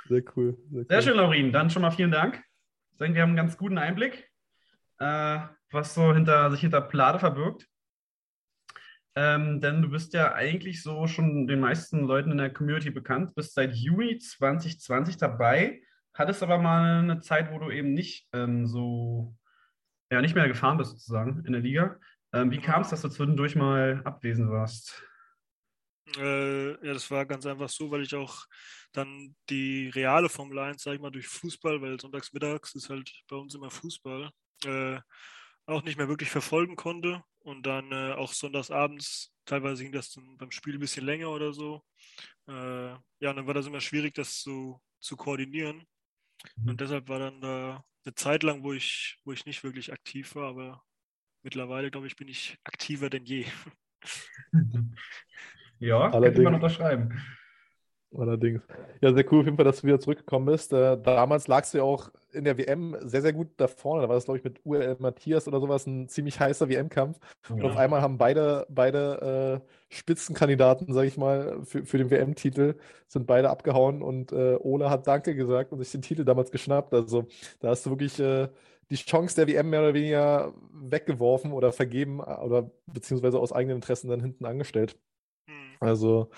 Sehr cool. Sehr, cool. sehr schön, Laurin. Dann schon mal vielen Dank. Ich denke, wir haben einen ganz guten Einblick, äh, was so hinter, sich hinter Plade verbirgt. Ähm, denn du bist ja eigentlich so schon den meisten Leuten in der Community bekannt, bist seit Juni 2020 dabei, hattest aber mal eine Zeit, wo du eben nicht ähm, so ja nicht mehr gefahren bist sozusagen in der Liga. Ähm, wie Genau. kam es, dass du zwischendurch mal abwesend warst? Äh, ja, das war ganz einfach so, weil ich auch dann die reale Formel 1, sag ich mal, durch Fußball, weil sonntags mittags ist halt bei uns immer Fußball, äh, auch nicht mehr wirklich verfolgen konnte. Und dann äh, auch sonntags abends, teilweise ging das dann beim Spiel ein bisschen länger oder so. Äh, ja, und dann war das immer schwierig, das so zu koordinieren. Mhm. Und deshalb war dann da eine Zeit lang, wo ich, wo ich nicht wirklich aktiv war, aber mittlerweile, glaube ich, bin ich aktiver denn je. Ja, könnte Allerdings. man unterschreiben. Allerdings. Ja, sehr cool auf jeden Fall, dass du wieder zurückgekommen bist. Äh, damals lagst du ja auch in der WM sehr, sehr gut da vorne. Da war das, glaube ich, mit URL Matthias oder sowas ein ziemlich heißer WM-Kampf. Und auf Ja. einmal haben beide, beide äh, Spitzenkandidaten, sage ich mal, für, für den WM-Titel, sind beide abgehauen und äh, Ole hat Danke gesagt und sich den Titel damals geschnappt. Also da hast du wirklich äh, die Chance der WM mehr oder weniger weggeworfen oder vergeben äh, oder beziehungsweise aus eigenen Interessen dann hinten angestellt. Also,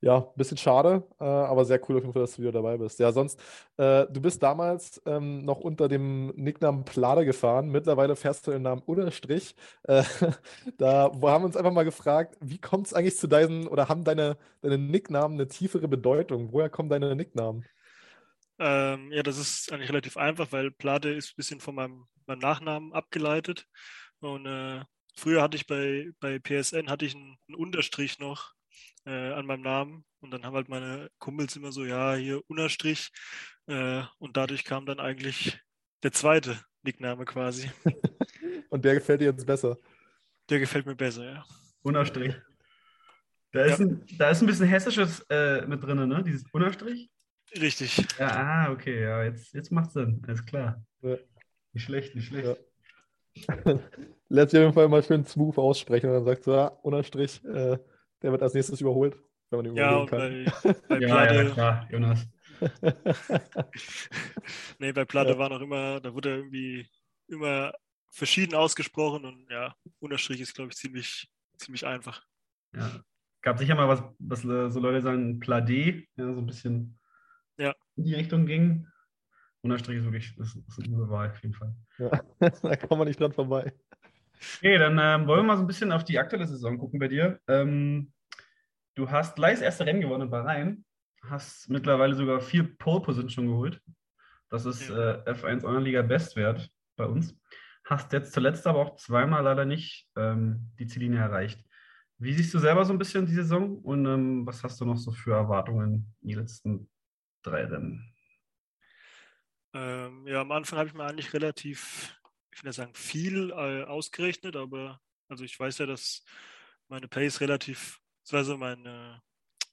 ja, ein bisschen schade, äh, aber sehr cool auf jeden Fall, dass du wieder dabei bist. Ja, sonst, äh, du bist damals ähm, noch unter dem Nicknamen Plade gefahren. Mittlerweile fährst du den Namen Unterstrich. Äh, da haben wir uns einfach mal gefragt, wie kommt es eigentlich zu deinen, oder haben deine, deine Nicknamen eine tiefere Bedeutung? Woher kommen deine Nicknamen? Ähm, ja, das ist eigentlich relativ einfach, weil Plate ist ein bisschen von meinem, meinem Nachnamen abgeleitet. Und äh, früher hatte ich bei, bei PSN hatte ich einen, einen Unterstrich noch äh, an meinem Namen. Und dann haben halt meine Kumpels immer so, ja, hier Unterstrich. Äh, und dadurch kam dann eigentlich der zweite Nickname quasi. Und der gefällt dir jetzt besser. Der gefällt mir besser, ja. Unterstrich. Da ist, Ja. ein, da ist ein bisschen Hessisches äh, mit drin, ne? Dieses Unterstrich. Richtig. Ja, ah, okay, ja, jetzt, jetzt macht Sinn. Alles klar. Ja. Nicht schlecht, nicht schlecht. Ja. Lässt sich auf jeden Fall mal schön smooth aussprechen und dann sagst du, ja, Unterstrich, äh, der wird als nächstes überholt, wenn man ihn Ja, überholen und kann. bei, bei Ja, ja, klar, Jonas. Nee, bei Platte Ja. war noch immer, da wurde irgendwie immer verschieden ausgesprochen und ja, Unterstrich ist, glaube ich, ziemlich, ziemlich einfach. Ja. Gab sicher mal was, was so Leute sagen, Pladé, ja, so ein bisschen Ja. in die Richtung ging. Unterstrich ist wirklich, das ist eine gute Wahl auf jeden Fall. Ja, da kommt man nicht dran vorbei. Okay, dann ähm, wollen wir mal so ein bisschen auf die aktuelle Saison gucken bei dir. Ähm, du hast gleich das erste Rennen gewonnen in Bahrain, hast mittlerweile sogar vier Pole Position schon geholt. Das ist äh, F1 Online-Liga Bestwert bei uns. Hast jetzt zuletzt aber auch zweimal leider nicht ähm, die Ziellinie erreicht. Wie siehst du selber so ein bisschen die Saison und ähm, was hast du noch so für Erwartungen in die letzten drei Rennen? Ähm, ja, am Anfang habe ich mir eigentlich relativ, ich will sagen viel äh, ausgerechnet, aber also ich weiß ja, dass meine Pace relativ, also meine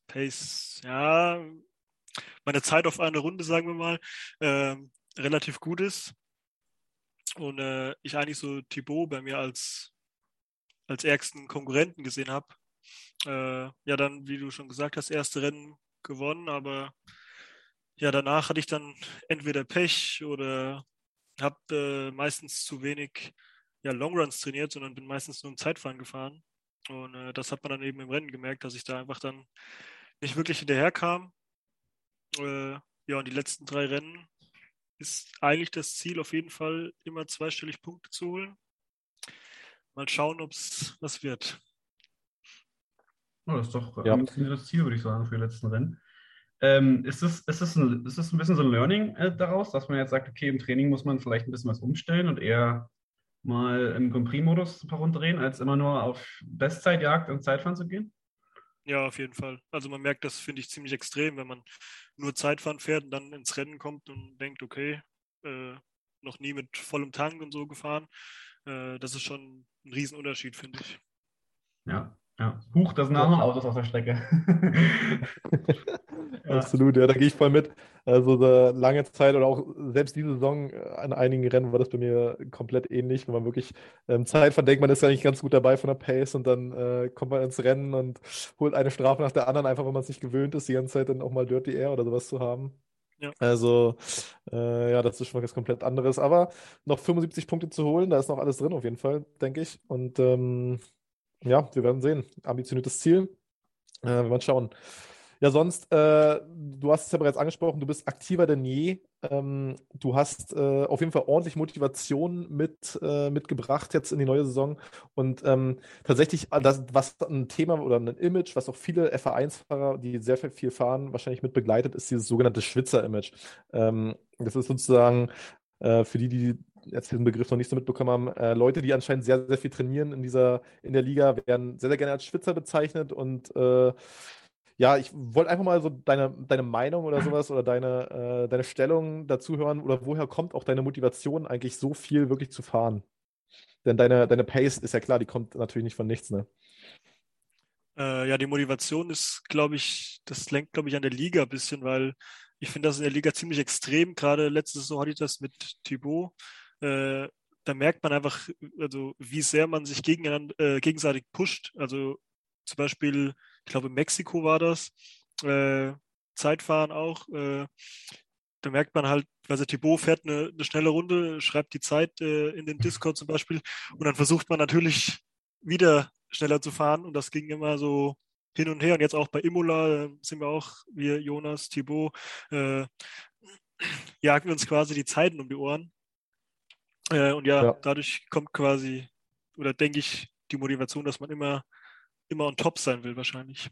Pace, ja, meine Zeit auf eine Runde, sagen wir mal, ähm, relativ gut ist. Und äh, ich eigentlich so Thibaut bei mir als, als ärgsten Konkurrenten gesehen habe. Äh, ja, dann, wie du schon gesagt hast, erste Rennen gewonnen, aber ja, danach hatte ich dann entweder Pech oder habe äh, meistens zu wenig ja, Longruns trainiert, sondern bin meistens nur im Zeitfahren gefahren. Und äh, das hat man dann eben im Rennen gemerkt, dass ich da einfach dann nicht wirklich hinterherkam. Äh, ja, und die letzten drei Rennen ist eigentlich das Ziel, auf jeden Fall immer zweistellig Punkte zu holen. Mal schauen, ob es was wird. Oh, das ist doch äh, Ja. ein das Ziel, würde ich sagen, für die letzten Rennen. Ähm, ist es, ist es ein, ist es ein bisschen so ein Learning äh, daraus, dass man jetzt sagt, okay, im Training muss man vielleicht ein bisschen was umstellen und eher mal im Grand Prix-Modus ein paar Runden drehen, als immer nur auf Bestzeitjagd und Zeitfahren zu gehen? Ja, auf jeden Fall. Also man merkt das, finde ich, ziemlich extrem, wenn man nur Zeitfahren fährt und dann ins Rennen kommt und denkt, okay, äh, noch nie mit vollem Tank und so gefahren. Äh, das ist schon ein Riesenunterschied, finde ich. Ja, ja. Huch, da sind auch noch Autos auf der Strecke. Ja. Absolut, ja, da gehe ich voll mit. Also da lange Zeit oder auch selbst diese Saison äh, an einigen Rennen war das bei mir komplett ähnlich, wenn man wirklich ähm, Zeit verdenkt, man ist ja nicht ganz gut dabei von der Pace und dann äh, kommt man ins Rennen und holt eine Strafe nach der anderen, einfach weil man es nicht gewöhnt ist, die ganze Zeit dann auch mal Dirty Air oder sowas zu haben. Ja. Also, äh, ja, das ist schon was komplett anderes. Aber noch 75 Punkte zu holen, da ist noch alles drin auf jeden Fall, denke ich. Und ähm, ja, wir werden sehen. Ambitioniertes Ziel. Äh, wir werden schauen. Ja, sonst, äh, du hast es ja bereits angesprochen, du bist aktiver denn je ähm, du hast äh, auf jeden Fall ordentlich Motivation mit, äh, mitgebracht jetzt in die neue Saison. Und ähm, tatsächlich, äh, das, was ein Thema oder ein Image, was auch viele FA1-Fahrer, die sehr viel fahren, wahrscheinlich mit begleitet, ist dieses sogenannte Schwitzer-Image. Ähm, das ist sozusagen äh, für die, die jetzt diesen Begriff noch nicht so mitbekommen haben, äh, Leute, die anscheinend sehr, sehr viel trainieren in dieser, in der Liga, werden sehr, sehr gerne als Schwitzer bezeichnet und äh, ja, ich wollte einfach mal so deine, deine Meinung oder sowas oder deine, äh, deine Stellung dazu hören oder woher kommt auch deine Motivation eigentlich so viel wirklich zu fahren? Denn deine, deine Pace ist ja klar, die kommt natürlich nicht von nichts, ne? Äh, ja, die Motivation ist, glaube ich, das lenkt, glaube ich, an der Liga ein bisschen, weil ich finde das in der Liga ziemlich extrem. Gerade letzte Saison hatte ich das mit Thibaut. Äh, da merkt man einfach, also wie sehr man sich gegeneinander, äh, gegenseitig pusht. Also zum Beispiel ich glaube, in Mexiko war das, äh, Zeitfahren auch. Äh, da merkt man halt, also Thibaut fährt eine, eine schnelle Runde, schreibt die Zeit äh, in den Discord zum Beispiel und dann versucht man natürlich wieder schneller zu fahren und das ging immer so hin und her und jetzt auch bei Imola sind wir auch, wir Jonas, Thibaut, äh, jagen uns quasi die Zeiten um die Ohren. Äh, und ja, ja, dadurch kommt quasi, oder denke ich, die Motivation, dass man immer immer on top sein will, wahrscheinlich.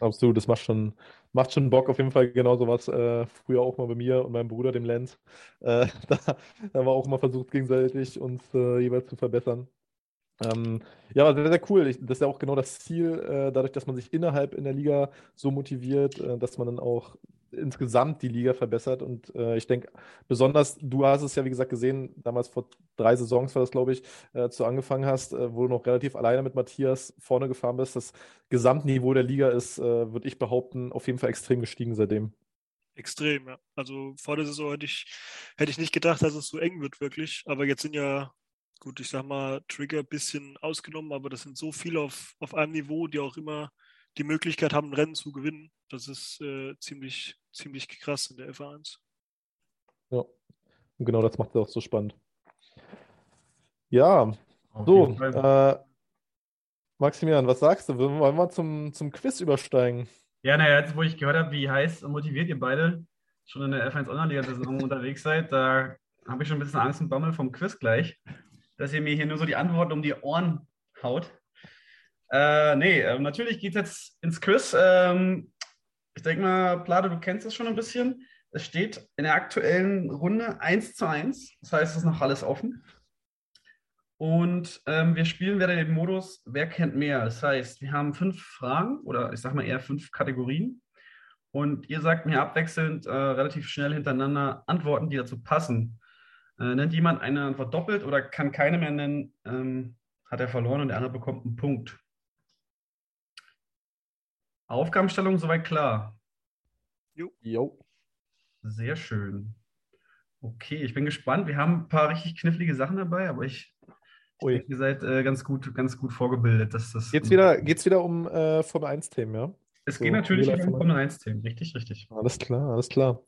Absolut, das macht schon, macht schon Bock, auf jeden Fall genau sowas. Äh, früher auch mal bei mir und meinem Bruder, dem Lenz. Äh, da, da war auch immer versucht, gegenseitig uns äh, jeweils zu verbessern. Ähm, ja, aber sehr, sehr cool. Ich, das ist ja auch genau das Ziel, äh, dadurch, dass man sich innerhalb in der Liga so motiviert, äh, dass man dann auch insgesamt die Liga verbessert. Und äh, ich denke, besonders, du hast es ja, wie gesagt, gesehen, damals vor drei Saisons war das, glaube ich, äh, du angefangen hast, äh, wo du noch relativ alleine mit Matthias vorne gefahren bist. Das Gesamtniveau der Liga ist, äh, würde ich behaupten, auf jeden Fall extrem gestiegen seitdem. Extrem, ja. Also vor der Saison hätte ich, hätte ich nicht gedacht, dass es so eng wird, wirklich. Aber jetzt sind ja gut, ich sag mal, Trigger ein bisschen ausgenommen, aber das sind so viele auf, auf einem Niveau, die auch immer die Möglichkeit haben, ein Rennen zu gewinnen. Das ist äh, ziemlich, ziemlich krass in der F1. Ja, und genau das macht es auch so spannend. Ja, Auf so, äh, Maximilian, was sagst du? Wollen wir mal zum, zum Quiz übersteigen? Ja, naja, jetzt wo ich gehört habe, wie heiß und motiviert ihr beide schon in der F1 Online-Liga-Saison unterwegs seid, da habe ich schon ein bisschen Angst und Bammel vom Quiz gleich, dass ihr mir hier nur so die Antworten um die Ohren haut. Äh, nee, äh, natürlich geht es jetzt ins Quiz. Ähm, ich denke mal, Plade, du kennst es schon ein bisschen. Es steht in der aktuellen Runde 1 zu 1. Das heißt, es ist noch alles offen. Und ähm, wir spielen wieder den Modus, wer kennt mehr. Das heißt, wir haben fünf Fragen oder ich sage mal eher fünf Kategorien. Und ihr sagt mir abwechselnd äh, relativ schnell hintereinander Antworten, die dazu passen. Äh, nennt jemand eine Antwort doppelt oder kann keine mehr nennen, ähm, hat er verloren und der andere bekommt einen Punkt. Aufgabenstellung soweit klar. Jo. jo. Sehr schön. Okay, ich bin gespannt. Wir haben ein paar richtig knifflige Sachen dabei, aber ich, ich denke, ihr seid äh, ganz, gut, ganz gut vorgebildet. Dass das geht's, wieder, geht's wieder um äh, Formel 1-Themen, ja? Es so, geht natürlich um Formel 1-Themen, richtig, richtig. Alles klar, alles klar.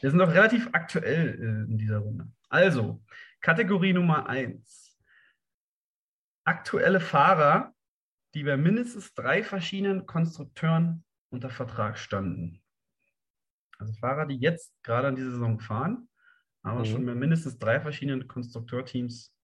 Wir sind noch relativ aktuell äh, in dieser Runde. Also, Kategorie Nummer 1. Aktuelle Fahrer, die bei mindestens drei verschiedenen Konstrukteuren unter Vertrag standen. Also Fahrer, die jetzt gerade an dieser Saison fahren, aber mhm. schon bei mindestens drei verschiedenen Konstrukteurteams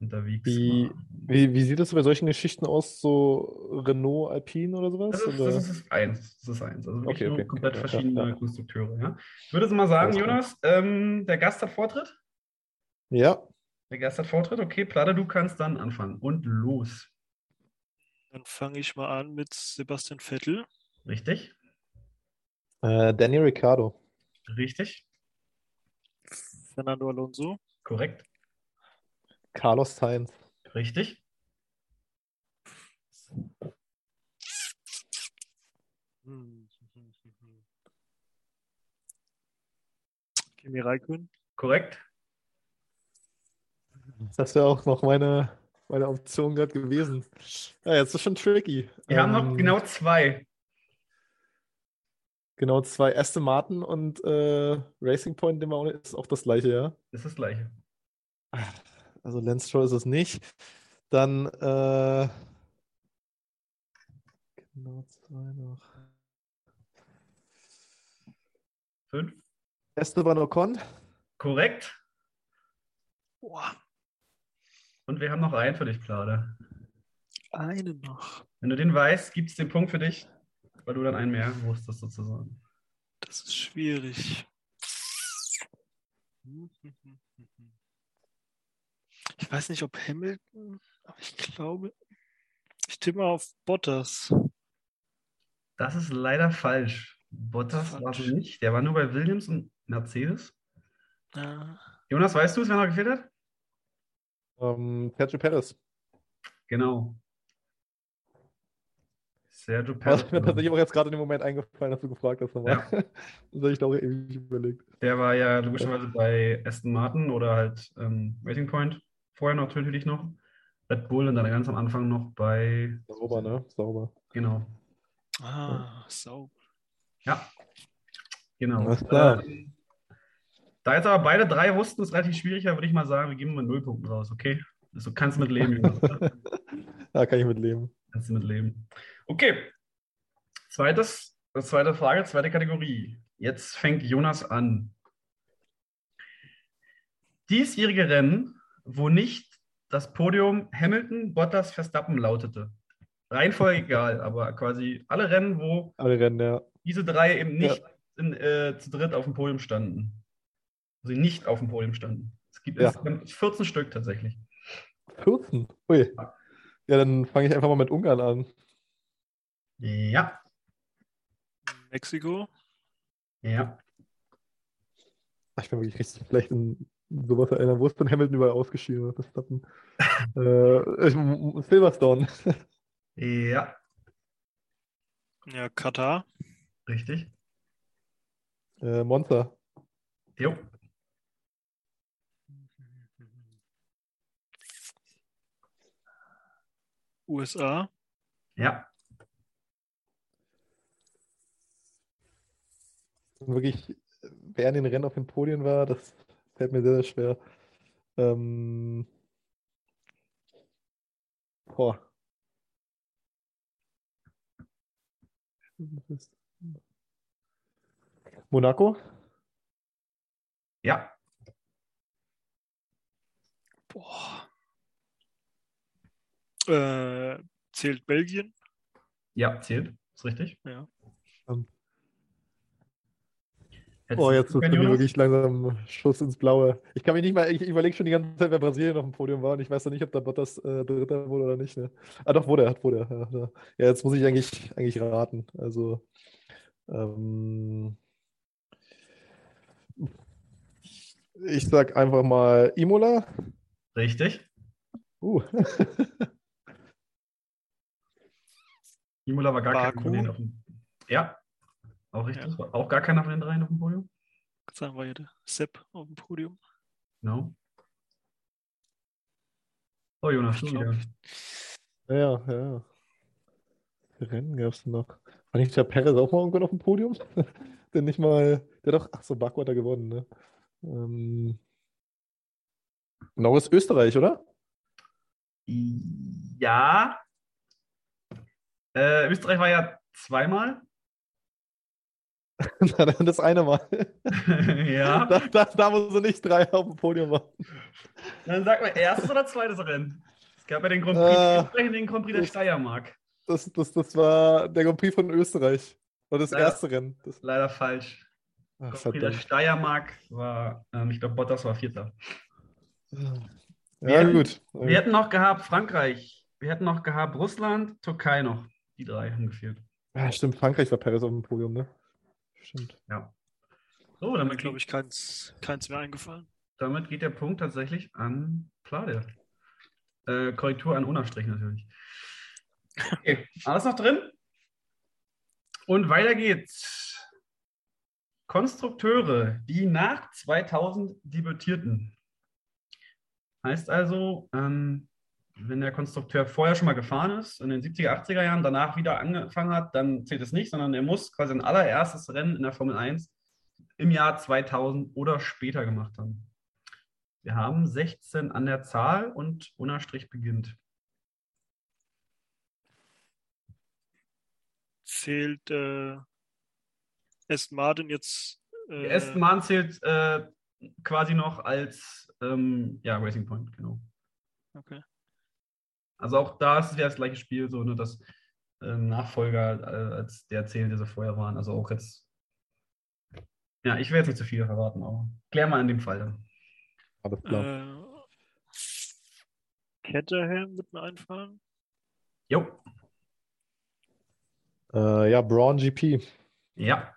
unterwegs wie, wie, wie, sieht das bei solchen Geschichten aus, so Renault, Alpine oder sowas? Das ist, oder? Das ist eins. Das ist eins. Also wirklich okay, okay. komplett ja, verschiedene ja, ja. Konstrukteure. Ja? Ich würde mal sagen, Jonas, ähm, der Gast hat Vortritt. Ja. Der Gast hat Vortritt. Okay, Plada, du kannst dann anfangen. Und los. Dann fange ich mal an mit Sebastian Vettel. Richtig. Äh, Daniel Ricciardo. Richtig. Fernando Alonso. Korrekt. Carlos Sainz. Richtig. Kimi Raikön. Korrekt. Das wäre auch noch meine meine Option gerade gewesen. Ja, jetzt ist schon tricky. Wir ähm, haben noch ähm, genau zwei. Genau zwei. Aston Martin und äh, Racing Point dem auch, ist auch das gleiche, ja? Ist das gleiche. Also Lance Stroll ist es nicht. Dann äh, genau zwei noch. Fünf. Esteban Ocon. Korrekt. Boah, Und wir haben noch einen für dich, Plade. einen noch. Wenn du den weißt, gibt es den Punkt für dich, weil du dann einen mehr wusstest sozusagen. Das ist schwierig. Ich weiß nicht, ob Hamilton, aber ich glaube, ich tippe auf Bottas. Das ist leider falsch. Bottas war nicht. Der war nur bei Williams und Mercedes. Ja, Jonas, weißt du es, wer noch gefehlt hat? Ähm, Sergio Perez. Genau. Sergio Das Perez. ist mir tatsächlich auch jetzt gerade in dem Moment eingefallen, dass du gefragt hast nochmal. Ja. Das habe ich da auch ewig überlegt. Der war ja logischerweise bei Aston Martin oder halt ähm, Racing Point. Vorher noch natürlich noch. Red Bull und dann ganz am Anfang noch bei. Sauber, ne? Sauber. Genau. ah, sauber. Ja. Genau. Alles klar. Ähm, da jetzt aber beide drei wussten, ist relativ schwierig, da würde ich mal sagen, wir geben mal null Punkte raus, okay? Also kannst du mit leben, Jonas. oder? Da kann ich mit leben. Kannst du mit leben. Okay. Zweites, zweite Frage, zweite Kategorie. Jetzt fängt Jonas an. Diesjährige Rennen, wo nicht das Podium Hamilton, Bottas, Verstappen lautete. Reihenfolge egal, aber quasi alle Rennen, wo Alle Rennen, ja. diese drei eben nicht in, äh, zu dritt auf dem Podium standen. Also nicht auf dem Podium standen. Es gibt Ja. insgesamt 14 Stück tatsächlich. 14. Ui. Ja, dann fange ich einfach mal mit Ungarn an. Ja, Mexiko. ja. Ich bin wirklich richtig schlecht in sowas erinnern. Wo ist denn Hamilton überall ausgeschieden? Verstappen. äh, ich- Silverstone. Ja, Ja, Katar. richtig. Äh, Monza. Jo. USA. Ja. Wirklich, wer in den Rennen auf den Podien war, das fällt mir sehr, sehr schwer. Ähm, boah. Monaco? Ja. Boah. Äh, zählt Belgien? Ja, zählt. Ist richtig. Ja. Hättest Oh, jetzt ist können, bei mir wirklich langsam Schuss ins Blaue. Ich kann mich nicht mal, ich überlege schon die ganze Zeit, wer Brasilien auf dem Podium war und ich weiß noch nicht, ob da Bottas äh, Dritter wurde oder nicht. Ne? Ah, doch, wurde er, hat wurde er. Ja, ja. ja, jetzt muss ich eigentlich, eigentlich raten. Also, ähm, ich sag einfach mal Imola. Richtig. Uh, Imola war gar keiner Baku. von denen auf dem. Ja, auch richtig. War auch gar keiner von den dreien auf dem Podium. Jetzt sagen wir hier Sepp auf dem Podium. Genau. Oh, Jonas, du Ich glaub, wieder. ja, ja, ja. Rennen gab es noch? War nicht der Perez auch mal irgendwann auf dem Podium? der nicht mal, der doch, ach so, Baku hat er gewonnen, ne? Ähm, Norris Österreich, oder? Ja. Äh, Österreich war ja zweimal. Das eine Mal. ja. Da, da, da wo sie nicht drei auf dem Podium waren. Dann sag mal, erstes oder zweites Rennen? Es gab ja den Grand Prix, Äh, den Grand Prix der das- Steiermark. Das, das, das war der Grand Prix von Österreich. War das Ja. erste Rennen. Das, Leider falsch. ach, Grand Prix der. Steiermark war, ähm, ich glaube, Bottas war Vierter. Ja, Wir gut. Wir hätten noch gehabt Frankreich, wir hätten noch gehabt Russland, Türkei noch. Die drei haben gefehlt. Ja, stimmt, Frankreich war Perez auf dem Podium, ne? Stimmt. Ja. So, Mir, damit, glaube ich, keins, keins mehr eingefallen. damit geht der Punkt tatsächlich an Plade. Äh, Korrektur an Unastrich natürlich. Okay, alles noch drin? Und weiter geht's. Konstrukteure, die nach 2000 debütierten. Heißt also, ähm, wenn der Konstrukteur vorher schon mal gefahren ist, in den 70er, 80er Jahren, danach wieder angefangen hat, dann zählt es nicht, sondern er muss quasi ein allererstes Rennen in der Formel 1 im Jahr 2000 oder später gemacht haben. Wir haben 16 an der Zahl und Unterstrich beginnt. Zählt äh, Aston Martin jetzt Die Aston Martin zählt äh, quasi noch als ähm, ja, Racing Point, genau. Okay. Also auch da ist es ja das gleiche Spiel, so nur dass ähm, Nachfolger äh, als der zählt, der sie vorher waren. Also auch jetzt. Ja, ich will jetzt nicht zu viel verraten, aber klär mal in dem Fall dann. Alles klar. Äh, Caterham wird mir einfallen. Jo, Äh, ja, Braun GP. ja,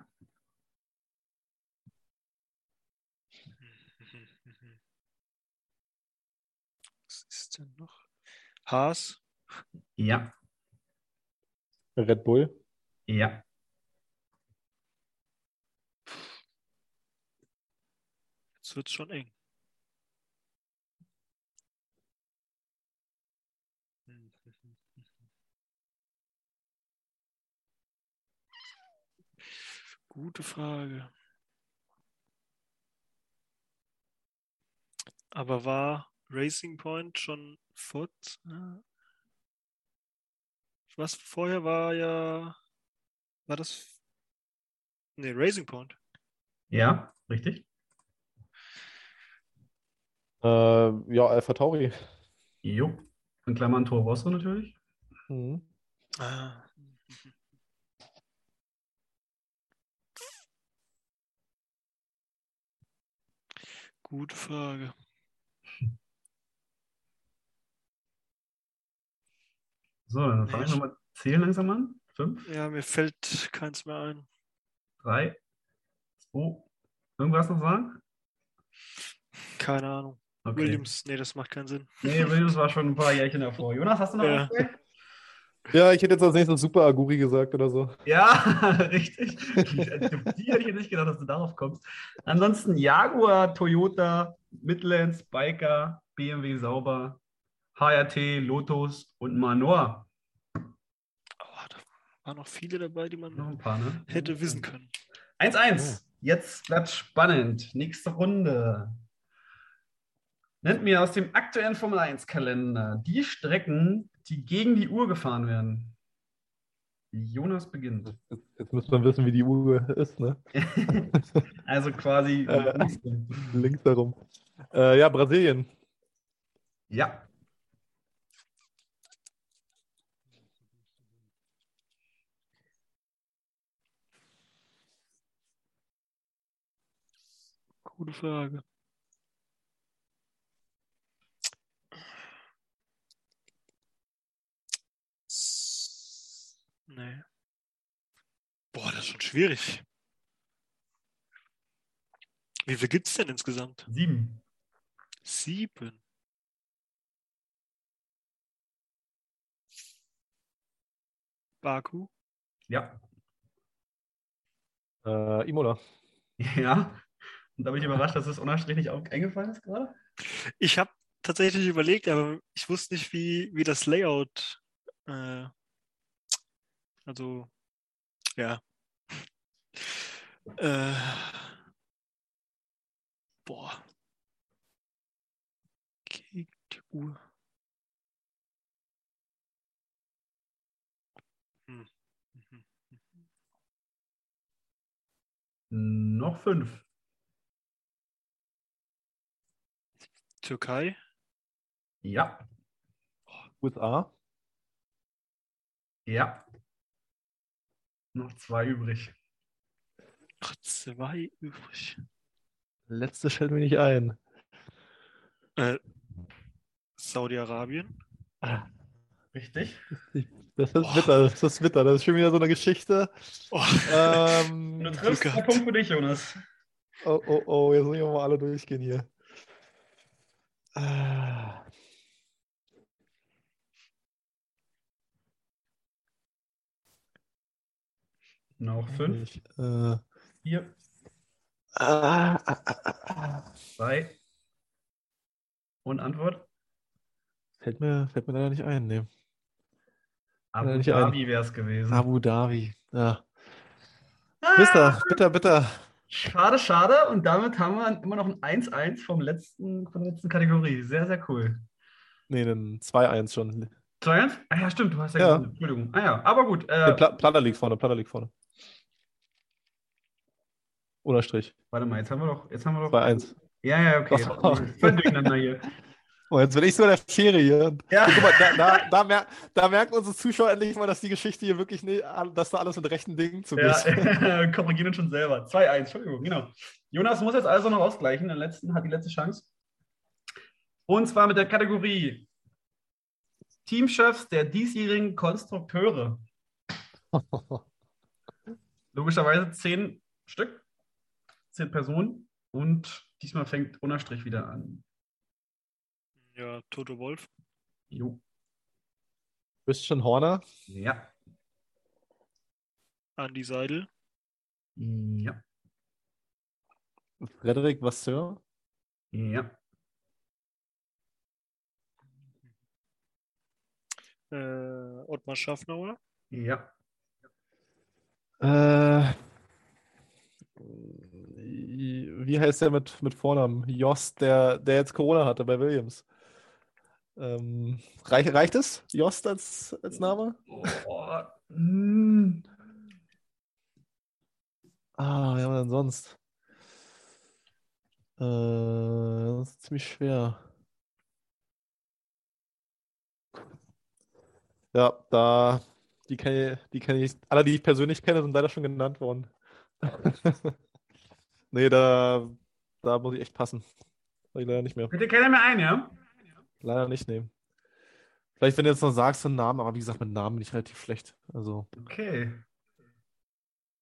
Was ist denn noch? Haas. ja, Red Bull. ja. Jetzt wird es schon eng. Gute Frage. Aber war Racing Point schon fort? äh, Was vorher war ja. War das. Nee, Racing Point. Ja, richtig. Äh, ja, Alpha Tauri. Jo. In Klammern Toro Rosso natürlich. Mhm. Ah. Gute Frage. So, dann fange ich nochmal zählen langsam an. Fünf, Ja, mir fällt keins mehr ein. drei, zwei. Irgendwas noch sagen? Keine Ahnung. Okay. Williams, nee, das macht keinen Sinn. Nee, Williams war schon ein paar Jährchen davor. Jonas, hast du noch Ja. was? Ja, ich hätte jetzt als nächstes Super Aguri gesagt oder so. Ja, richtig. Die hätte ich nicht gedacht, dass du darauf kommst. Ansonsten Jaguar, Toyota, Midlands, Biker, BMW Sauber, HRT, Lotus und Manor. Oh, da waren noch viele dabei, die man Noch ein paar, ne? hätte wissen können. 1-1. Jetzt wird spannend. Nächste Runde. Nennt mir aus dem aktuellen Formel 1-Kalender die Strecken, die gegen die Uhr gefahren werden. Jonas beginnt. Jetzt, jetzt müsste man wissen, wie die Uhr ist, ne? also quasi. Äh. Links herum. Äh, ja, Brasilien. Ja. Gute Frage. Nee. Boah, das ist schon schwierig. Wie viel gibt es denn insgesamt? Sieben. Sieben. Baku. Ja. Äh, Imola. Ja. Und da bin ich überrascht, dass das Unterstrich nicht eingefallen ist gerade. Ich habe tatsächlich überlegt, aber ich wusste nicht, wie, wie das Layout. Äh, also, ja. Äh, boah. Gegen die Uhr. Hm. Mhm. Noch fünf. Türkei. Ja. USA. Ja. Noch zwei übrig. Noch zwei übrig. Letzte fällt mir nicht ein. Äh, Saudi-Arabien. Richtig. Das ist bitter, das ist bitter. Das ist schon wieder so eine Geschichte. Oh, Ähm, Du triffst einen gehabt. Punkt für dich, Jonas. oh, oh, oh, jetzt müssen wir mal alle durchgehen hier. Ah, Noch fünf, ich, äh, vier, ah, ah, zwei. Und Antwort? Fällt mir, fällt mir leider nicht ein. Nee. Abu Dhabi wäre es gewesen. Abu Dhabi. Ja. Ah, Bitter, bitter, bitter. Schade, schade. Und damit haben wir immer noch ein 1-1 vom letzten, von der letzten Kategorie. Sehr, sehr cool. Nee, dann 2-1 schon. 2-1? Ah ja, stimmt, du hast ja, Ja. Entschuldigung. Ah ja, aber gut. Äh, Pla Platter liegt vorne, Platter liegt vorne. Unterstrich. Warte mal, jetzt haben wir doch. Jetzt haben wir doch 2-1. Ja, ja, okay. Voll durcheinander hier. Oh, jetzt bin ich so in der Ferie hier. Ja. Guck mal, da, da, da, mer da merken unsere Zuschauer endlich mal, dass die Geschichte hier wirklich nicht, dass da alles mit rechten Dingen zugeht. Ja, korrigieren uns schon selber. 2-1, Entschuldigung, genau. Jonas muss jetzt also noch ausgleichen. Der letzten hat die letzte Chance. Und zwar mit der Kategorie Teamchefs der diesjährigen Konstrukteure. Logischerweise zehn Stück, zehn Personen. Und diesmal fängt Unterstrich wieder an. Ja, Toto Wolf. Jo. Christian Horner. Ja. Andy Seidel. Ja. Frederik Vasseur. Ja. Äh, Ottmar Schaffnauer. Ja. Äh, wie heißt der mit, mit Vornamen? Jost, der, der jetzt Corona hatte bei Williams. Ähm, reich, reicht es? Jost als, als Name? Oh, mm. Ah, ja, aber denn sonst? Äh, das ist ziemlich schwer. Ja, da, die kenne ich, die kenne ich, alle, die ich persönlich kenne, sind leider schon genannt worden. Nee, da, da muss ich echt passen. Ich leider nicht mehr. Bitte keiner mehr ein, ja? Leider nicht nehmen. Vielleicht, wenn du jetzt noch sagst, einen Namen, aber wie gesagt, mit Namen bin ich relativ schlecht. Also, Okay.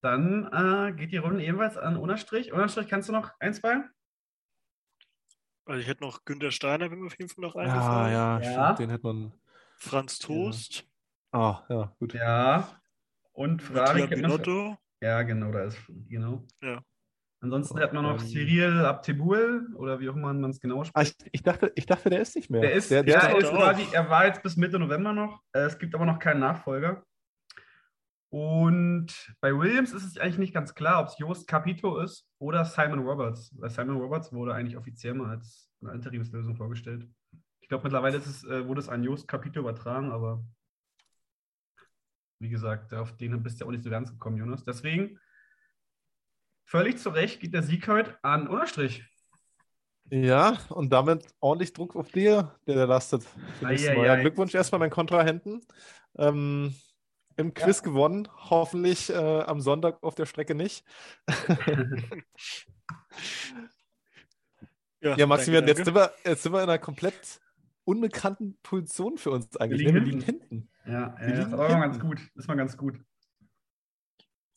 Dann äh, geht die Runde ebenfalls an Unterstrich. Unterstrich, kannst du noch ein, zwei? Also ich hätte noch Günter Steiner, wenn mir auf jeden Fall noch ja, eingefallen. ja, Ja. stimmt, den hätte man. Franz Toast. Ah, ja, gut. Ja. Und Frage. Binotto. Ja, genau, da ist, genau. Ja. Ansonsten hat man noch Ähm. Cyril Abtebul oder wie auch immer man es genau Ah, spricht. ich, ich, dachte, ich dachte, der ist nicht mehr. Der ist, der, ja, der, er, ist quasi, er war jetzt bis Mitte November noch. Äh, Es gibt aber noch keinen Nachfolger. Und bei Williams ist es eigentlich nicht ganz klar, ob es Jost Capito ist oder Simon Roberts. Weil Simon Roberts wurde eigentlich offiziell mal als eine Interimslösung vorgestellt. Ich glaube, mittlerweile ist es, äh, wurde es an Jost Capito übertragen, aber wie gesagt, auf den bist du ja auch nicht so ganz gekommen, Jonas. Deswegen, völlig zu Recht geht der Sieg heute an Unterstrich. ja, und damit ordentlich Druck auf dir, der da lastet. Mal. Ja, Eieiei. Glückwunsch erstmal meinen Kontrahenten. Ähm, Im Quiz gewonnen, hoffentlich äh, am Sonntag auf der Strecke nicht. Ja, Maximilian, danke, jetzt sind wir, jetzt sind wir in einer komplett unbekannten Position für uns eigentlich. liegen ne? Wir liegen hinten. Ja, Wir das liegen ist aber mal ganz gut. Das ist mal ganz gut.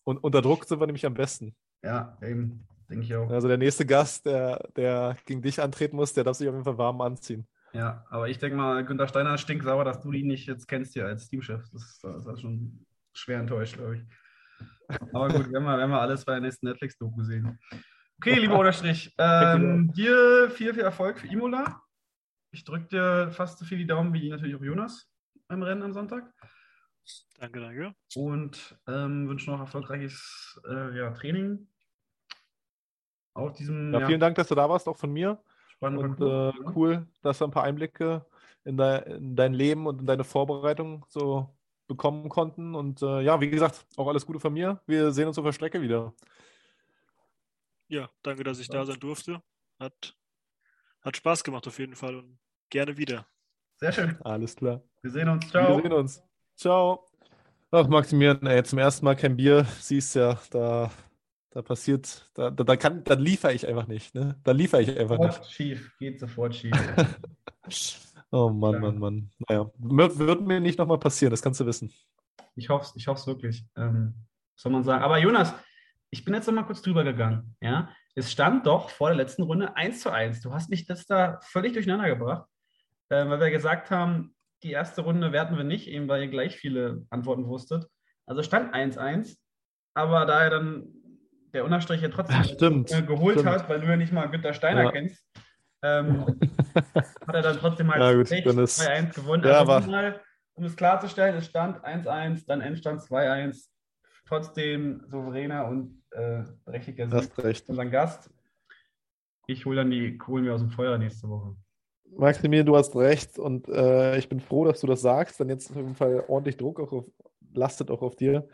Und unter Druck sind wir nämlich am besten. Ja, eben, denke ich auch. Also der nächste Gast, der, der gegen dich antreten muss, der darf sich auf jeden Fall warm anziehen. Ja, aber ich denke mal, Günter Steiner ist stinksauer, dass du ihn nicht jetzt kennst hier als Teamchef. Das ist, das ist schon schwer enttäuscht, glaube ich. Aber gut, werden wir, werden wir alles bei der nächsten Netflix-Doku sehen. Okay, lieber Unterstrich, ähm, dir viel, viel Erfolg für Imola. Ich drücke dir fast so viel die Daumen wie natürlich auch Jonas beim Rennen am Sonntag. Danke, danke. Und ähm, wünsche noch erfolgreiches äh, ja, Training. Auf diesem Ja, ja, vielen Dank, dass du da warst, auch von mir. spannenden Und äh, cool, dass wir ein paar Einblicke in, dei- in dein Leben und in deine Vorbereitung so bekommen konnten. Und äh, ja, wie gesagt, auch alles Gute von mir. Wir sehen uns auf der Strecke wieder. Ja, danke, dass ich da sein durfte. Hat, hat Spaß gemacht auf jeden Fall und gerne wieder. Sehr schön. Alles klar. Wir sehen uns. Ciao. Wir sehen uns. Ciao. Ach, Maximilian, ey, zum ersten Mal kein Bier, siehst ja, da, da passiert, da, da, da kann, da liefere ich einfach nicht, ne? Da liefere ich einfach nicht. Sofort schief. Geht sofort schief. Oh Mann, Klar. Mann, Mann. Naja, wird, wird mir nicht nochmal passieren, das kannst du wissen. Ich hoffe es ich hoff's wirklich. Ähm, soll man sagen. Aber Jonas, ich bin jetzt noch mal kurz drüber gegangen. Ja? Es stand doch vor der letzten Runde 1 zu 1. Du hast mich das da völlig durcheinander gebracht, äh, weil wir gesagt haben, die erste Runde werten wir nicht, eben weil ihr gleich viele Antworten wusstet. Also stand 1-1, aber da er dann der Unterstrich ja trotzdem stimmt, äh, geholt stimmt. hat, weil du ja nicht mal Günter Steiner Ja. kennst, ähm, hat er dann trotzdem halt Ja, gut, echt dann ist- 2-1 gewonnen. Ja, also diesmal, um es klarzustellen, es stand 1-1, dann Endstand 2-1. Trotzdem souveräner und äh, berechtigter Sieg recht. unseren Gast. Ich hole dann die Kohlen mir aus dem Feuer nächste Woche. Maximilian, du hast recht und äh, ich bin froh, dass du das sagst, denn jetzt auf jeden Fall ordentlich Druck auch auf, lastet auch auf dir.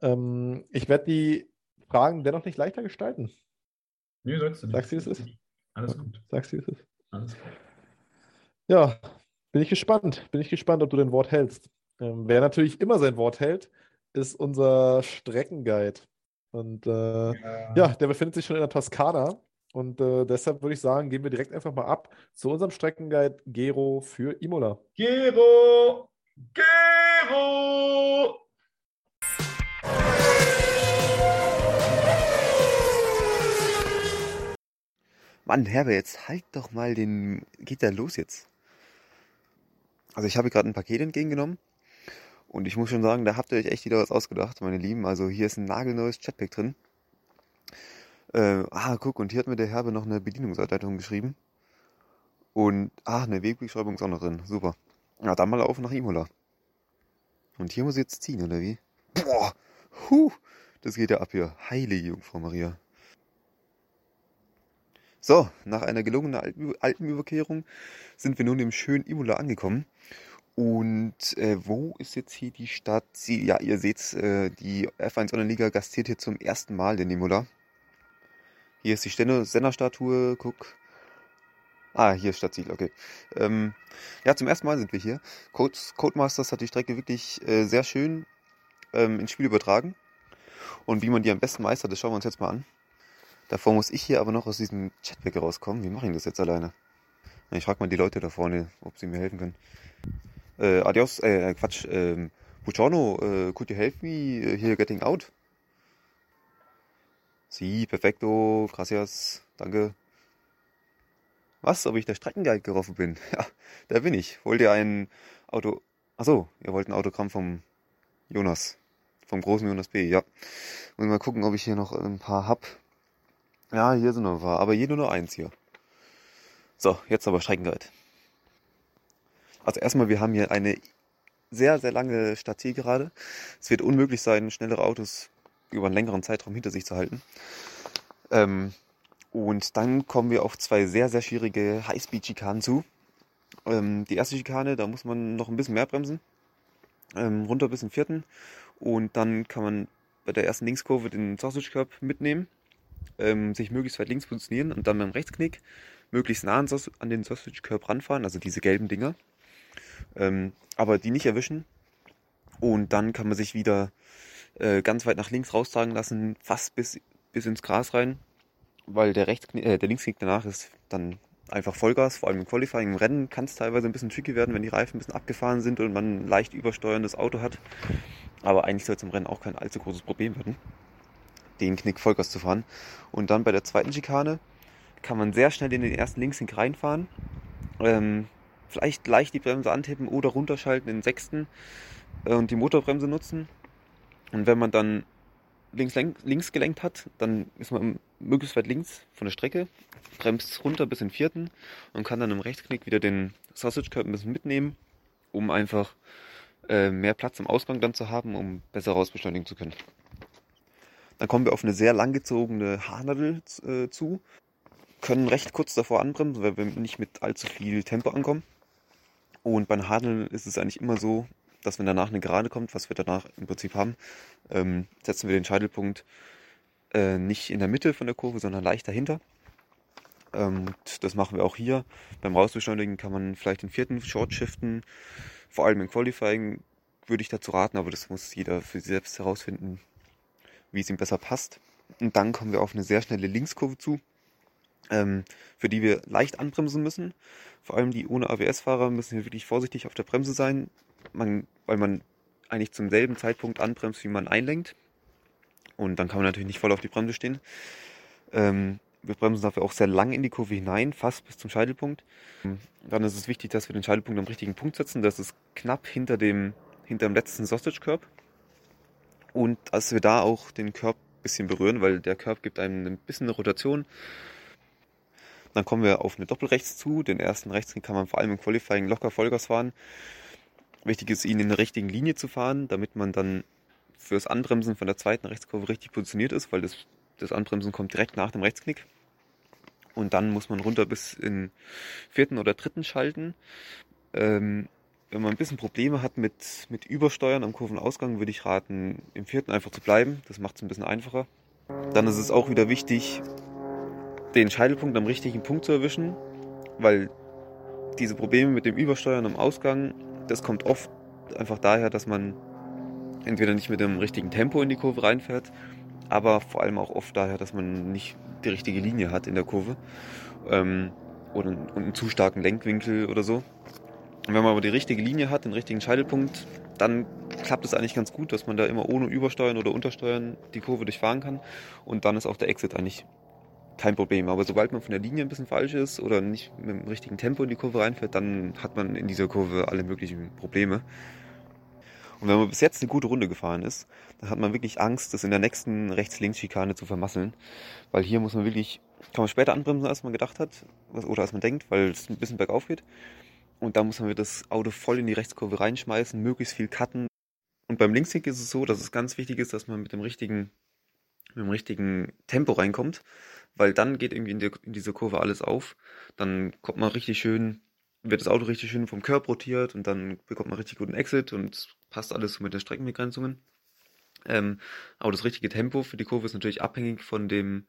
Ähm, ich werde die Fragen dennoch nicht leichter gestalten. Nö, sagst du nicht. Sagst du, wie es ist? Alles gut. Sagst du, wie es ist? Alles gut. Ja, bin ich gespannt. Bin ich gespannt, ob du dein Wort hältst. Ähm, wer natürlich immer sein Wort hält, ist unser Streckenguide. Und äh, ja, der befindet sich schon in der Toskana. Und äh, deshalb würde ich sagen, gehen wir direkt einfach mal ab zu unserem Streckenguide Gero für Imola. Gero! Gero! Mann, Herbert, jetzt halt doch mal den. Geht da los jetzt? Also ich habe gerade ein Paket entgegengenommen und ich muss schon sagen, da habt ihr euch echt wieder was ausgedacht, meine Lieben. Also hier ist ein nagelneues Chatpack drin. Äh, ah, guck, und hier hat mir der Herbe noch eine Bedienungsanleitung geschrieben. Und, ah, eine Wegbeschreibung ist auch noch drin. Super. Ja, dann mal auf nach Imola. Und hier muss ich jetzt ziehen, oder wie? Boah, huh, das geht ja ab hier. Heilige Jungfrau Maria. So, nach einer gelungenen Alpen- Alpenüberquerung sind wir nun im schönen Imola angekommen. Und äh, wo ist jetzt hier die Stadt? Sie, ja, ihr seht, äh, die F1 Online-Liga gastiert hier zum ersten Mal in Imola. Hier ist die Senna-Statue, guck. Ah, hier ist Stadtziel, okay. Ähm, ja, zum ersten Mal sind wir hier. Code, Codemasters hat die Strecke wirklich äh, sehr schön ähm, ins Spiel übertragen. Und wie man die am besten meistert, das schauen wir uns jetzt mal an. Davor muss ich hier aber noch aus diesem Chatback rauskommen. Wie mache ich das jetzt alleine? Ich frage mal die Leute da vorne, ob sie mir helfen können. Äh, adios, äh, Quatsch, ähm, Buongiorno, äh, could you help me äh, here getting out? Si, perfecto, gracias, danke. Was, ob ich der Streckenguide getroffen bin? Ja, da bin ich. Wollt ihr ein Auto... Achso, ihr wollt ein Autogramm vom Jonas. Vom großen Jonas B, ja. Muss mal gucken, ob ich hier noch ein paar hab. Ja, hier sind noch ein paar, aber hier nur noch eins hier. So, jetzt aber Streckenguide. Also erstmal, wir haben hier eine sehr, sehr lange Stadtzielgerade. Es wird unmöglich sein, schnellere Autos über einen längeren Zeitraum hinter sich zu halten. Ähm, und dann kommen wir auf zwei sehr, sehr schwierige Highspeed-Schikanen zu. Ähm, die erste Schikane, da muss man noch ein bisschen mehr bremsen. Ähm, runter bis zum vierten. Und dann kann man bei der ersten Linkskurve den Sausage Curb mitnehmen, ähm, sich möglichst weit links positionieren und dann beim Rechtsknick möglichst nah an, den Sausage Curb ranfahren, also diese gelben Dinger. Ähm, aber die nicht erwischen. Und dann kann man sich wieder äh, ganz weit nach links raustragen lassen, fast bis, bis ins Gras rein, weil der, Rechtsknick, äh, der Linksknick danach ist dann einfach Vollgas, vor allem im Qualifying. Im Rennen kann es teilweise ein bisschen tricky werden, wenn die Reifen ein bisschen abgefahren sind und man ein leicht übersteuerndes Auto hat. Aber eigentlich soll es im Rennen auch kein allzu großes Problem werden, den Knick Vollgas zu fahren. Und dann bei der zweiten Schikane kann man sehr schnell in den ersten Linksknick reinfahren. Ähm, vielleicht leicht die Bremse antippen oder runterschalten in den sechsten äh, und die Motorbremse nutzen. Und wenn man dann links, links gelenkt hat, dann ist man möglichst weit links von der Strecke, bremst runter bis in den vierten und kann dann im Rechtsknick wieder den Sausage Curb ein bisschen mitnehmen, um einfach äh, mehr Platz im Ausgang dann zu haben, um besser rausbeschleunigen zu können. Dann kommen wir auf eine sehr langgezogene Haarnadel äh, zu, können recht kurz davor anbremsen, weil wir nicht mit allzu viel Tempo ankommen. Und bei einer Haarnadel ist es eigentlich immer so, dass wenn danach eine Gerade kommt, was wir danach im Prinzip haben, ähm, setzen wir den Scheitelpunkt äh, nicht in der Mitte von der Kurve, sondern leicht dahinter. Ähm, das machen wir auch hier. Beim Rausbeschleunigen kann man vielleicht den vierten Short shiften. Vor allem im Qualifying würde ich dazu raten, aber das muss jeder für sich selbst herausfinden, wie es ihm besser passt. Und dann kommen wir auf eine sehr schnelle Linkskurve zu, ähm, für die wir leicht anbremsen müssen. Vor allem die ohne ABS-Fahrer müssen hier wirklich vorsichtig auf der Bremse sein, man, weil man eigentlich zum selben Zeitpunkt anbremst, wie man einlenkt. Und dann kann man natürlich nicht voll auf die Bremse stehen. Ähm, wir bremsen dafür auch sehr lang in die Kurve hinein, fast bis zum Scheitelpunkt. Dann ist es wichtig, dass wir den Scheitelpunkt am richtigen Punkt setzen. Das ist knapp hinter dem, hinter dem letzten Sausage Curb. Und dass wir da auch den Curb ein bisschen berühren, weil der Curb gibt einem ein bisschen eine Rotation. Dann kommen wir auf eine Doppelrechts zu. Den ersten Rechtsknick kann man vor allem im Qualifying locker Vollgas fahren. Wichtig ist, ihn in der richtigen Linie zu fahren, damit man dann fürs Anbremsen von der zweiten Rechtskurve richtig positioniert ist, weil das, das Anbremsen kommt direkt nach dem Rechtsknick. Und dann muss man runter bis in vierten oder dritten schalten. Ähm, wenn man ein bisschen Probleme hat mit, mit Übersteuern am Kurvenausgang, würde ich raten, im vierten einfach zu bleiben. Das macht es ein bisschen einfacher. Dann ist es auch wieder wichtig, den Scheitelpunkt am richtigen Punkt zu erwischen, weil diese Probleme mit dem Übersteuern am Ausgang, das kommt oft einfach daher, dass man entweder nicht mit dem richtigen Tempo in die Kurve reinfährt, aber vor allem auch oft daher, dass man nicht die richtige Linie hat in der Kurve ähm, oder einen, einen zu starken Lenkwinkel oder so. Und wenn man aber die richtige Linie hat, den richtigen Scheitelpunkt, dann klappt es eigentlich ganz gut, dass man da immer ohne Übersteuern oder Untersteuern die Kurve durchfahren kann. Und dann ist auch der Exit eigentlich kein Problem. Aber sobald man von der Linie ein bisschen falsch ist oder nicht mit dem richtigen Tempo in die Kurve reinfährt, dann hat man in dieser Kurve alle möglichen Probleme. Und wenn man bis jetzt eine gute Runde gefahren ist, dann hat man wirklich Angst, das in der nächsten Rechts-Links-Schikane zu vermasseln. Weil hier muss man wirklich, kann man später anbremsen, als man gedacht hat, oder als man denkt, weil es ein bisschen bergauf geht. Und da muss man das Auto voll in die Rechtskurve reinschmeißen, möglichst viel cutten. Und beim Linkskick ist es so, dass es ganz wichtig ist, dass man mit dem richtigen, mit dem richtigen Tempo reinkommt, weil dann geht irgendwie in, der, in dieser Kurve alles auf. Dann kommt man richtig schön wird das Auto richtig schön vom Curb rotiert und dann bekommt man richtig guten Exit und passt alles mit den Streckenbegrenzungen. Ähm, aber das richtige Tempo für die Kurve ist natürlich abhängig von dem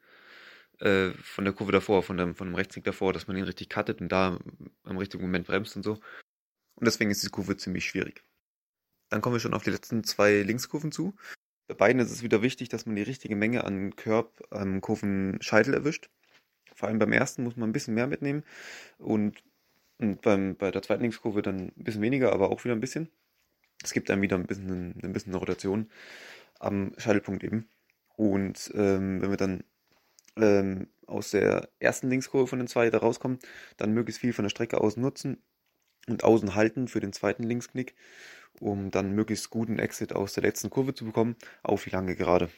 äh, von der Kurve davor, von dem, von dem Rechtsknick davor, dass man ihn richtig cuttet und da am richtigen Moment bremst und so. Und deswegen ist die Kurve ziemlich schwierig. Dann kommen wir schon auf die letzten zwei Linkskurven zu. Bei beiden ist es wieder wichtig, dass man die richtige Menge an Curb am Kurvenscheitel erwischt. Vor allem beim ersten muss man ein bisschen mehr mitnehmen und und beim, bei der zweiten Linkskurve dann ein bisschen weniger, aber auch wieder ein bisschen. Es gibt dann wieder ein bisschen, ein bisschen eine Rotation am Scheitelpunkt eben. Und ähm, wenn wir dann ähm, aus der ersten Linkskurve von den zwei da rauskommen, dann möglichst viel von der Strecke außen nutzen und außen halten für den zweiten Linksknick, um dann möglichst guten Exit aus der letzten Kurve zu bekommen, auf die lange Gerade.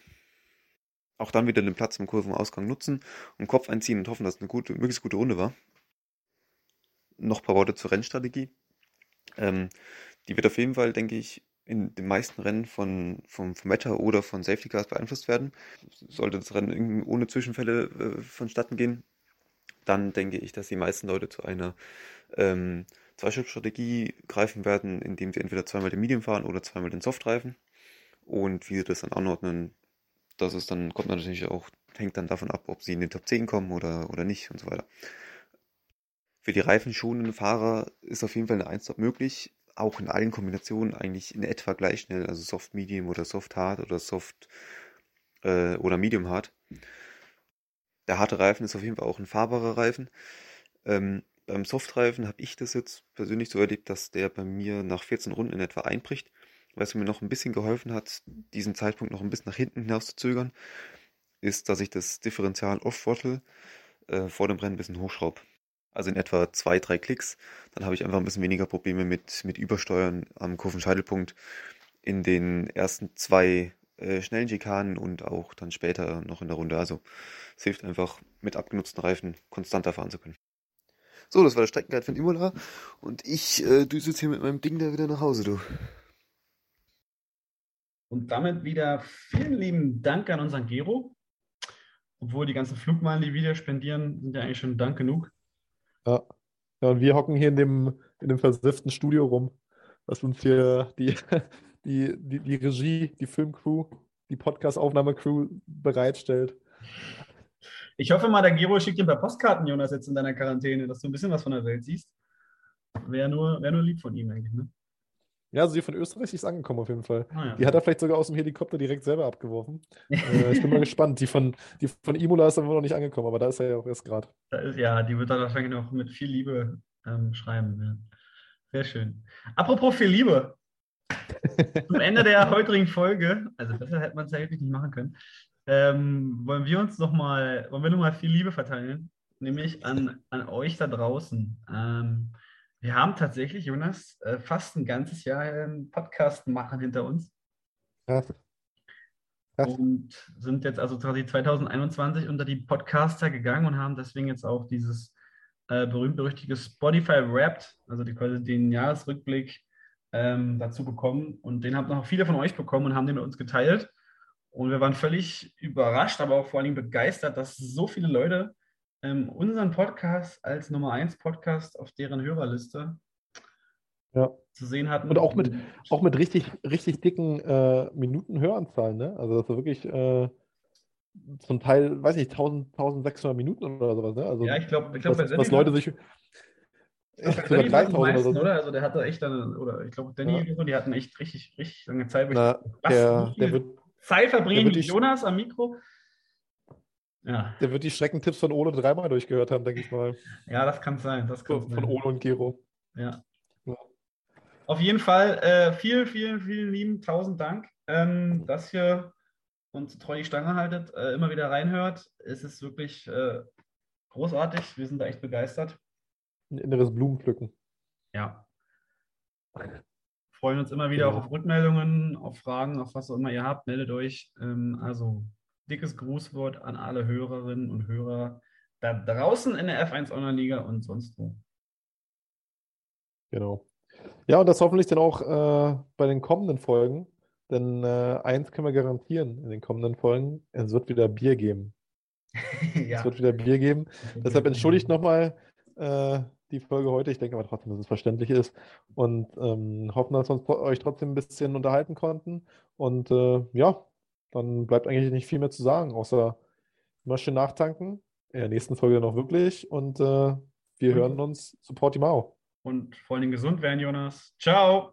Auch dann wieder den Platz im Kurvenausgang nutzen und Kopf einziehen und hoffen, dass es eine gute, möglichst gute Runde war noch ein paar Worte zur Rennstrategie. Ähm, die wird auf jeden Fall, denke ich, in den meisten Rennen von, vom, vom Wetter oder von Safety Cars beeinflusst werden. Sollte das Rennen ohne Zwischenfälle äh, vonstatten gehen, dann denke ich, dass die meisten Leute zu einer ähm, Zweischrittstrategie greifen werden, indem sie entweder zweimal den Medium fahren oder zweimal den Softreifen. Und wie sie das dann anordnen, das ist dann, kommt natürlich auch, hängt dann davon ab, ob sie in den Top 10 kommen oder, oder nicht und so weiter. Für die reifenschonenden Fahrer ist auf jeden Fall eine 1 möglich, auch in allen Kombinationen eigentlich in etwa gleich schnell, also Soft Medium oder Soft Hard oder Soft äh, oder Medium Hard. Der harte Reifen ist auf jeden Fall auch ein fahrbarer Reifen. Ähm, beim Softreifen habe ich das jetzt persönlich so erlebt, dass der bei mir nach 14 Runden in etwa einbricht, was mir noch ein bisschen geholfen hat, diesen Zeitpunkt noch ein bisschen nach hinten hinaus zu zögern, ist, dass ich das Differential Off-Throttle äh, vor dem Rennen ein bisschen hochschraube also in etwa zwei, drei Klicks. Dann habe ich einfach ein bisschen weniger Probleme mit, mit Übersteuern am Kurvenscheitelpunkt in den ersten zwei äh, schnellen Schikanen und auch dann später noch in der Runde. Also es hilft einfach, mit abgenutzten Reifen konstanter fahren zu können. So, das war der Streckenguide von Imola und ich äh, düse jetzt hier mit meinem Ding da wieder nach Hause, du. Und damit wieder vielen lieben Dank an unseren Gero. Obwohl die ganzen Flugmeilen, die wir wieder spendieren, sind ja eigentlich schon Dank genug. Ja. Ja, und wir hocken hier in dem, in dem versifften Studio rum, was uns hier die, die, die, die Regie, die Filmcrew, die Podcast-Aufnahmecrew bereitstellt. Ich hoffe mal, der Gero schickt dir ein paar Postkarten, Jonas, jetzt in deiner Quarantäne, dass du ein bisschen was von der Welt siehst. Wäre nur, wär nur lieb von ihm eigentlich, ne? Ja, also die von Österreich ist angekommen auf jeden Fall. Ah, ja. Die hat er vielleicht sogar aus dem Helikopter direkt selber abgeworfen. äh, ich bin mal gespannt. Die von, die von Imola ist aber noch nicht angekommen, aber da ist er ja auch erst gerade. Ja, die wird dann wahrscheinlich noch mit viel Liebe ähm, schreiben. Ja. Sehr schön. Apropos viel Liebe. Zum Ende der heutigen Folge, also besser hätte man es ja wirklich nicht machen können, ähm, wollen wir uns nochmal, wollen wir nochmal viel Liebe verteilen, nämlich an, an euch da draußen. Ähm, wir haben tatsächlich, Jonas, äh, fast ein ganzes Jahr einen Podcast machen hinter uns Krass. Krass. und sind jetzt also quasi 2021 unter die Podcaster gegangen und haben deswegen jetzt auch dieses äh, berühmt-berüchtigte Spotify Wrapped, also die, quasi den Jahresrückblick ähm, dazu bekommen. Und den haben noch viele von euch bekommen und haben den mit uns geteilt. Und wir waren völlig überrascht, aber auch vor allem begeistert, dass so viele Leute ähm, unseren Podcast als Nummer 1 Podcast auf deren Hörerliste Ja. zu sehen hatten. Und auch mit- Auch mit richtig, richtig dicken äh, Minuten Höranzahlen, ne? Also das ist wirklich, äh, zum Teil, weiß nicht, 1000, 1600 Minuten oder sowas. Ne? Also, Ja, ich glaube, ich glaub, was, was Leute war- sich. Ich glaub, bei sogar Danny waren die 3000 oder so. oder? Also der hatte echt dann, oder ich glaube, Danny Ja. die hatten echt richtig, richtig lange Zeit. Na, Was, der, wird, Zeit verbringen die- Jonas am Mikro? Ja, der wird die Streckentipps von Ole dreimal durchgehört haben, denke ich mal. ja, das kann sein. Das kann Von sein. Ole und Gero. Ja. Ja. Auf jeden Fall äh, vielen, vielen, vielen lieben tausend Dank, ähm, dass ihr uns treu die Stange haltet, äh, immer wieder reinhört. Es ist wirklich äh, großartig. Wir sind da echt begeistert. Ein inneres Blumenpflücken. Ja. Freuen uns immer wieder Genau. auch auf Rückmeldungen, auf Fragen, auf was auch immer ihr habt. Meldet euch. Ähm, also dickes Grußwort an alle Hörerinnen und Hörer da draußen in der F1 Online-Liga und sonst wo. Genau. Ja, und das hoffentlich dann auch äh, bei den kommenden Folgen. Denn äh, eins können wir garantieren in den kommenden Folgen: es wird wieder Bier geben. ja. Es wird wieder Bier geben. Deshalb entschuldigt nochmal äh, die Folge heute. Ich denke aber trotzdem, dass es verständlich ist. Und ähm, hoffen, dass wir uns euch trotzdem ein bisschen unterhalten konnten. Und äh, ja, dann bleibt eigentlich nicht viel mehr zu sagen, außer immer schön nachtanken. In der nächsten Folge auch wirklich. Und äh, wir hören uns zu Portimao. Und vor allem gesund werden, Jonas. Ciao.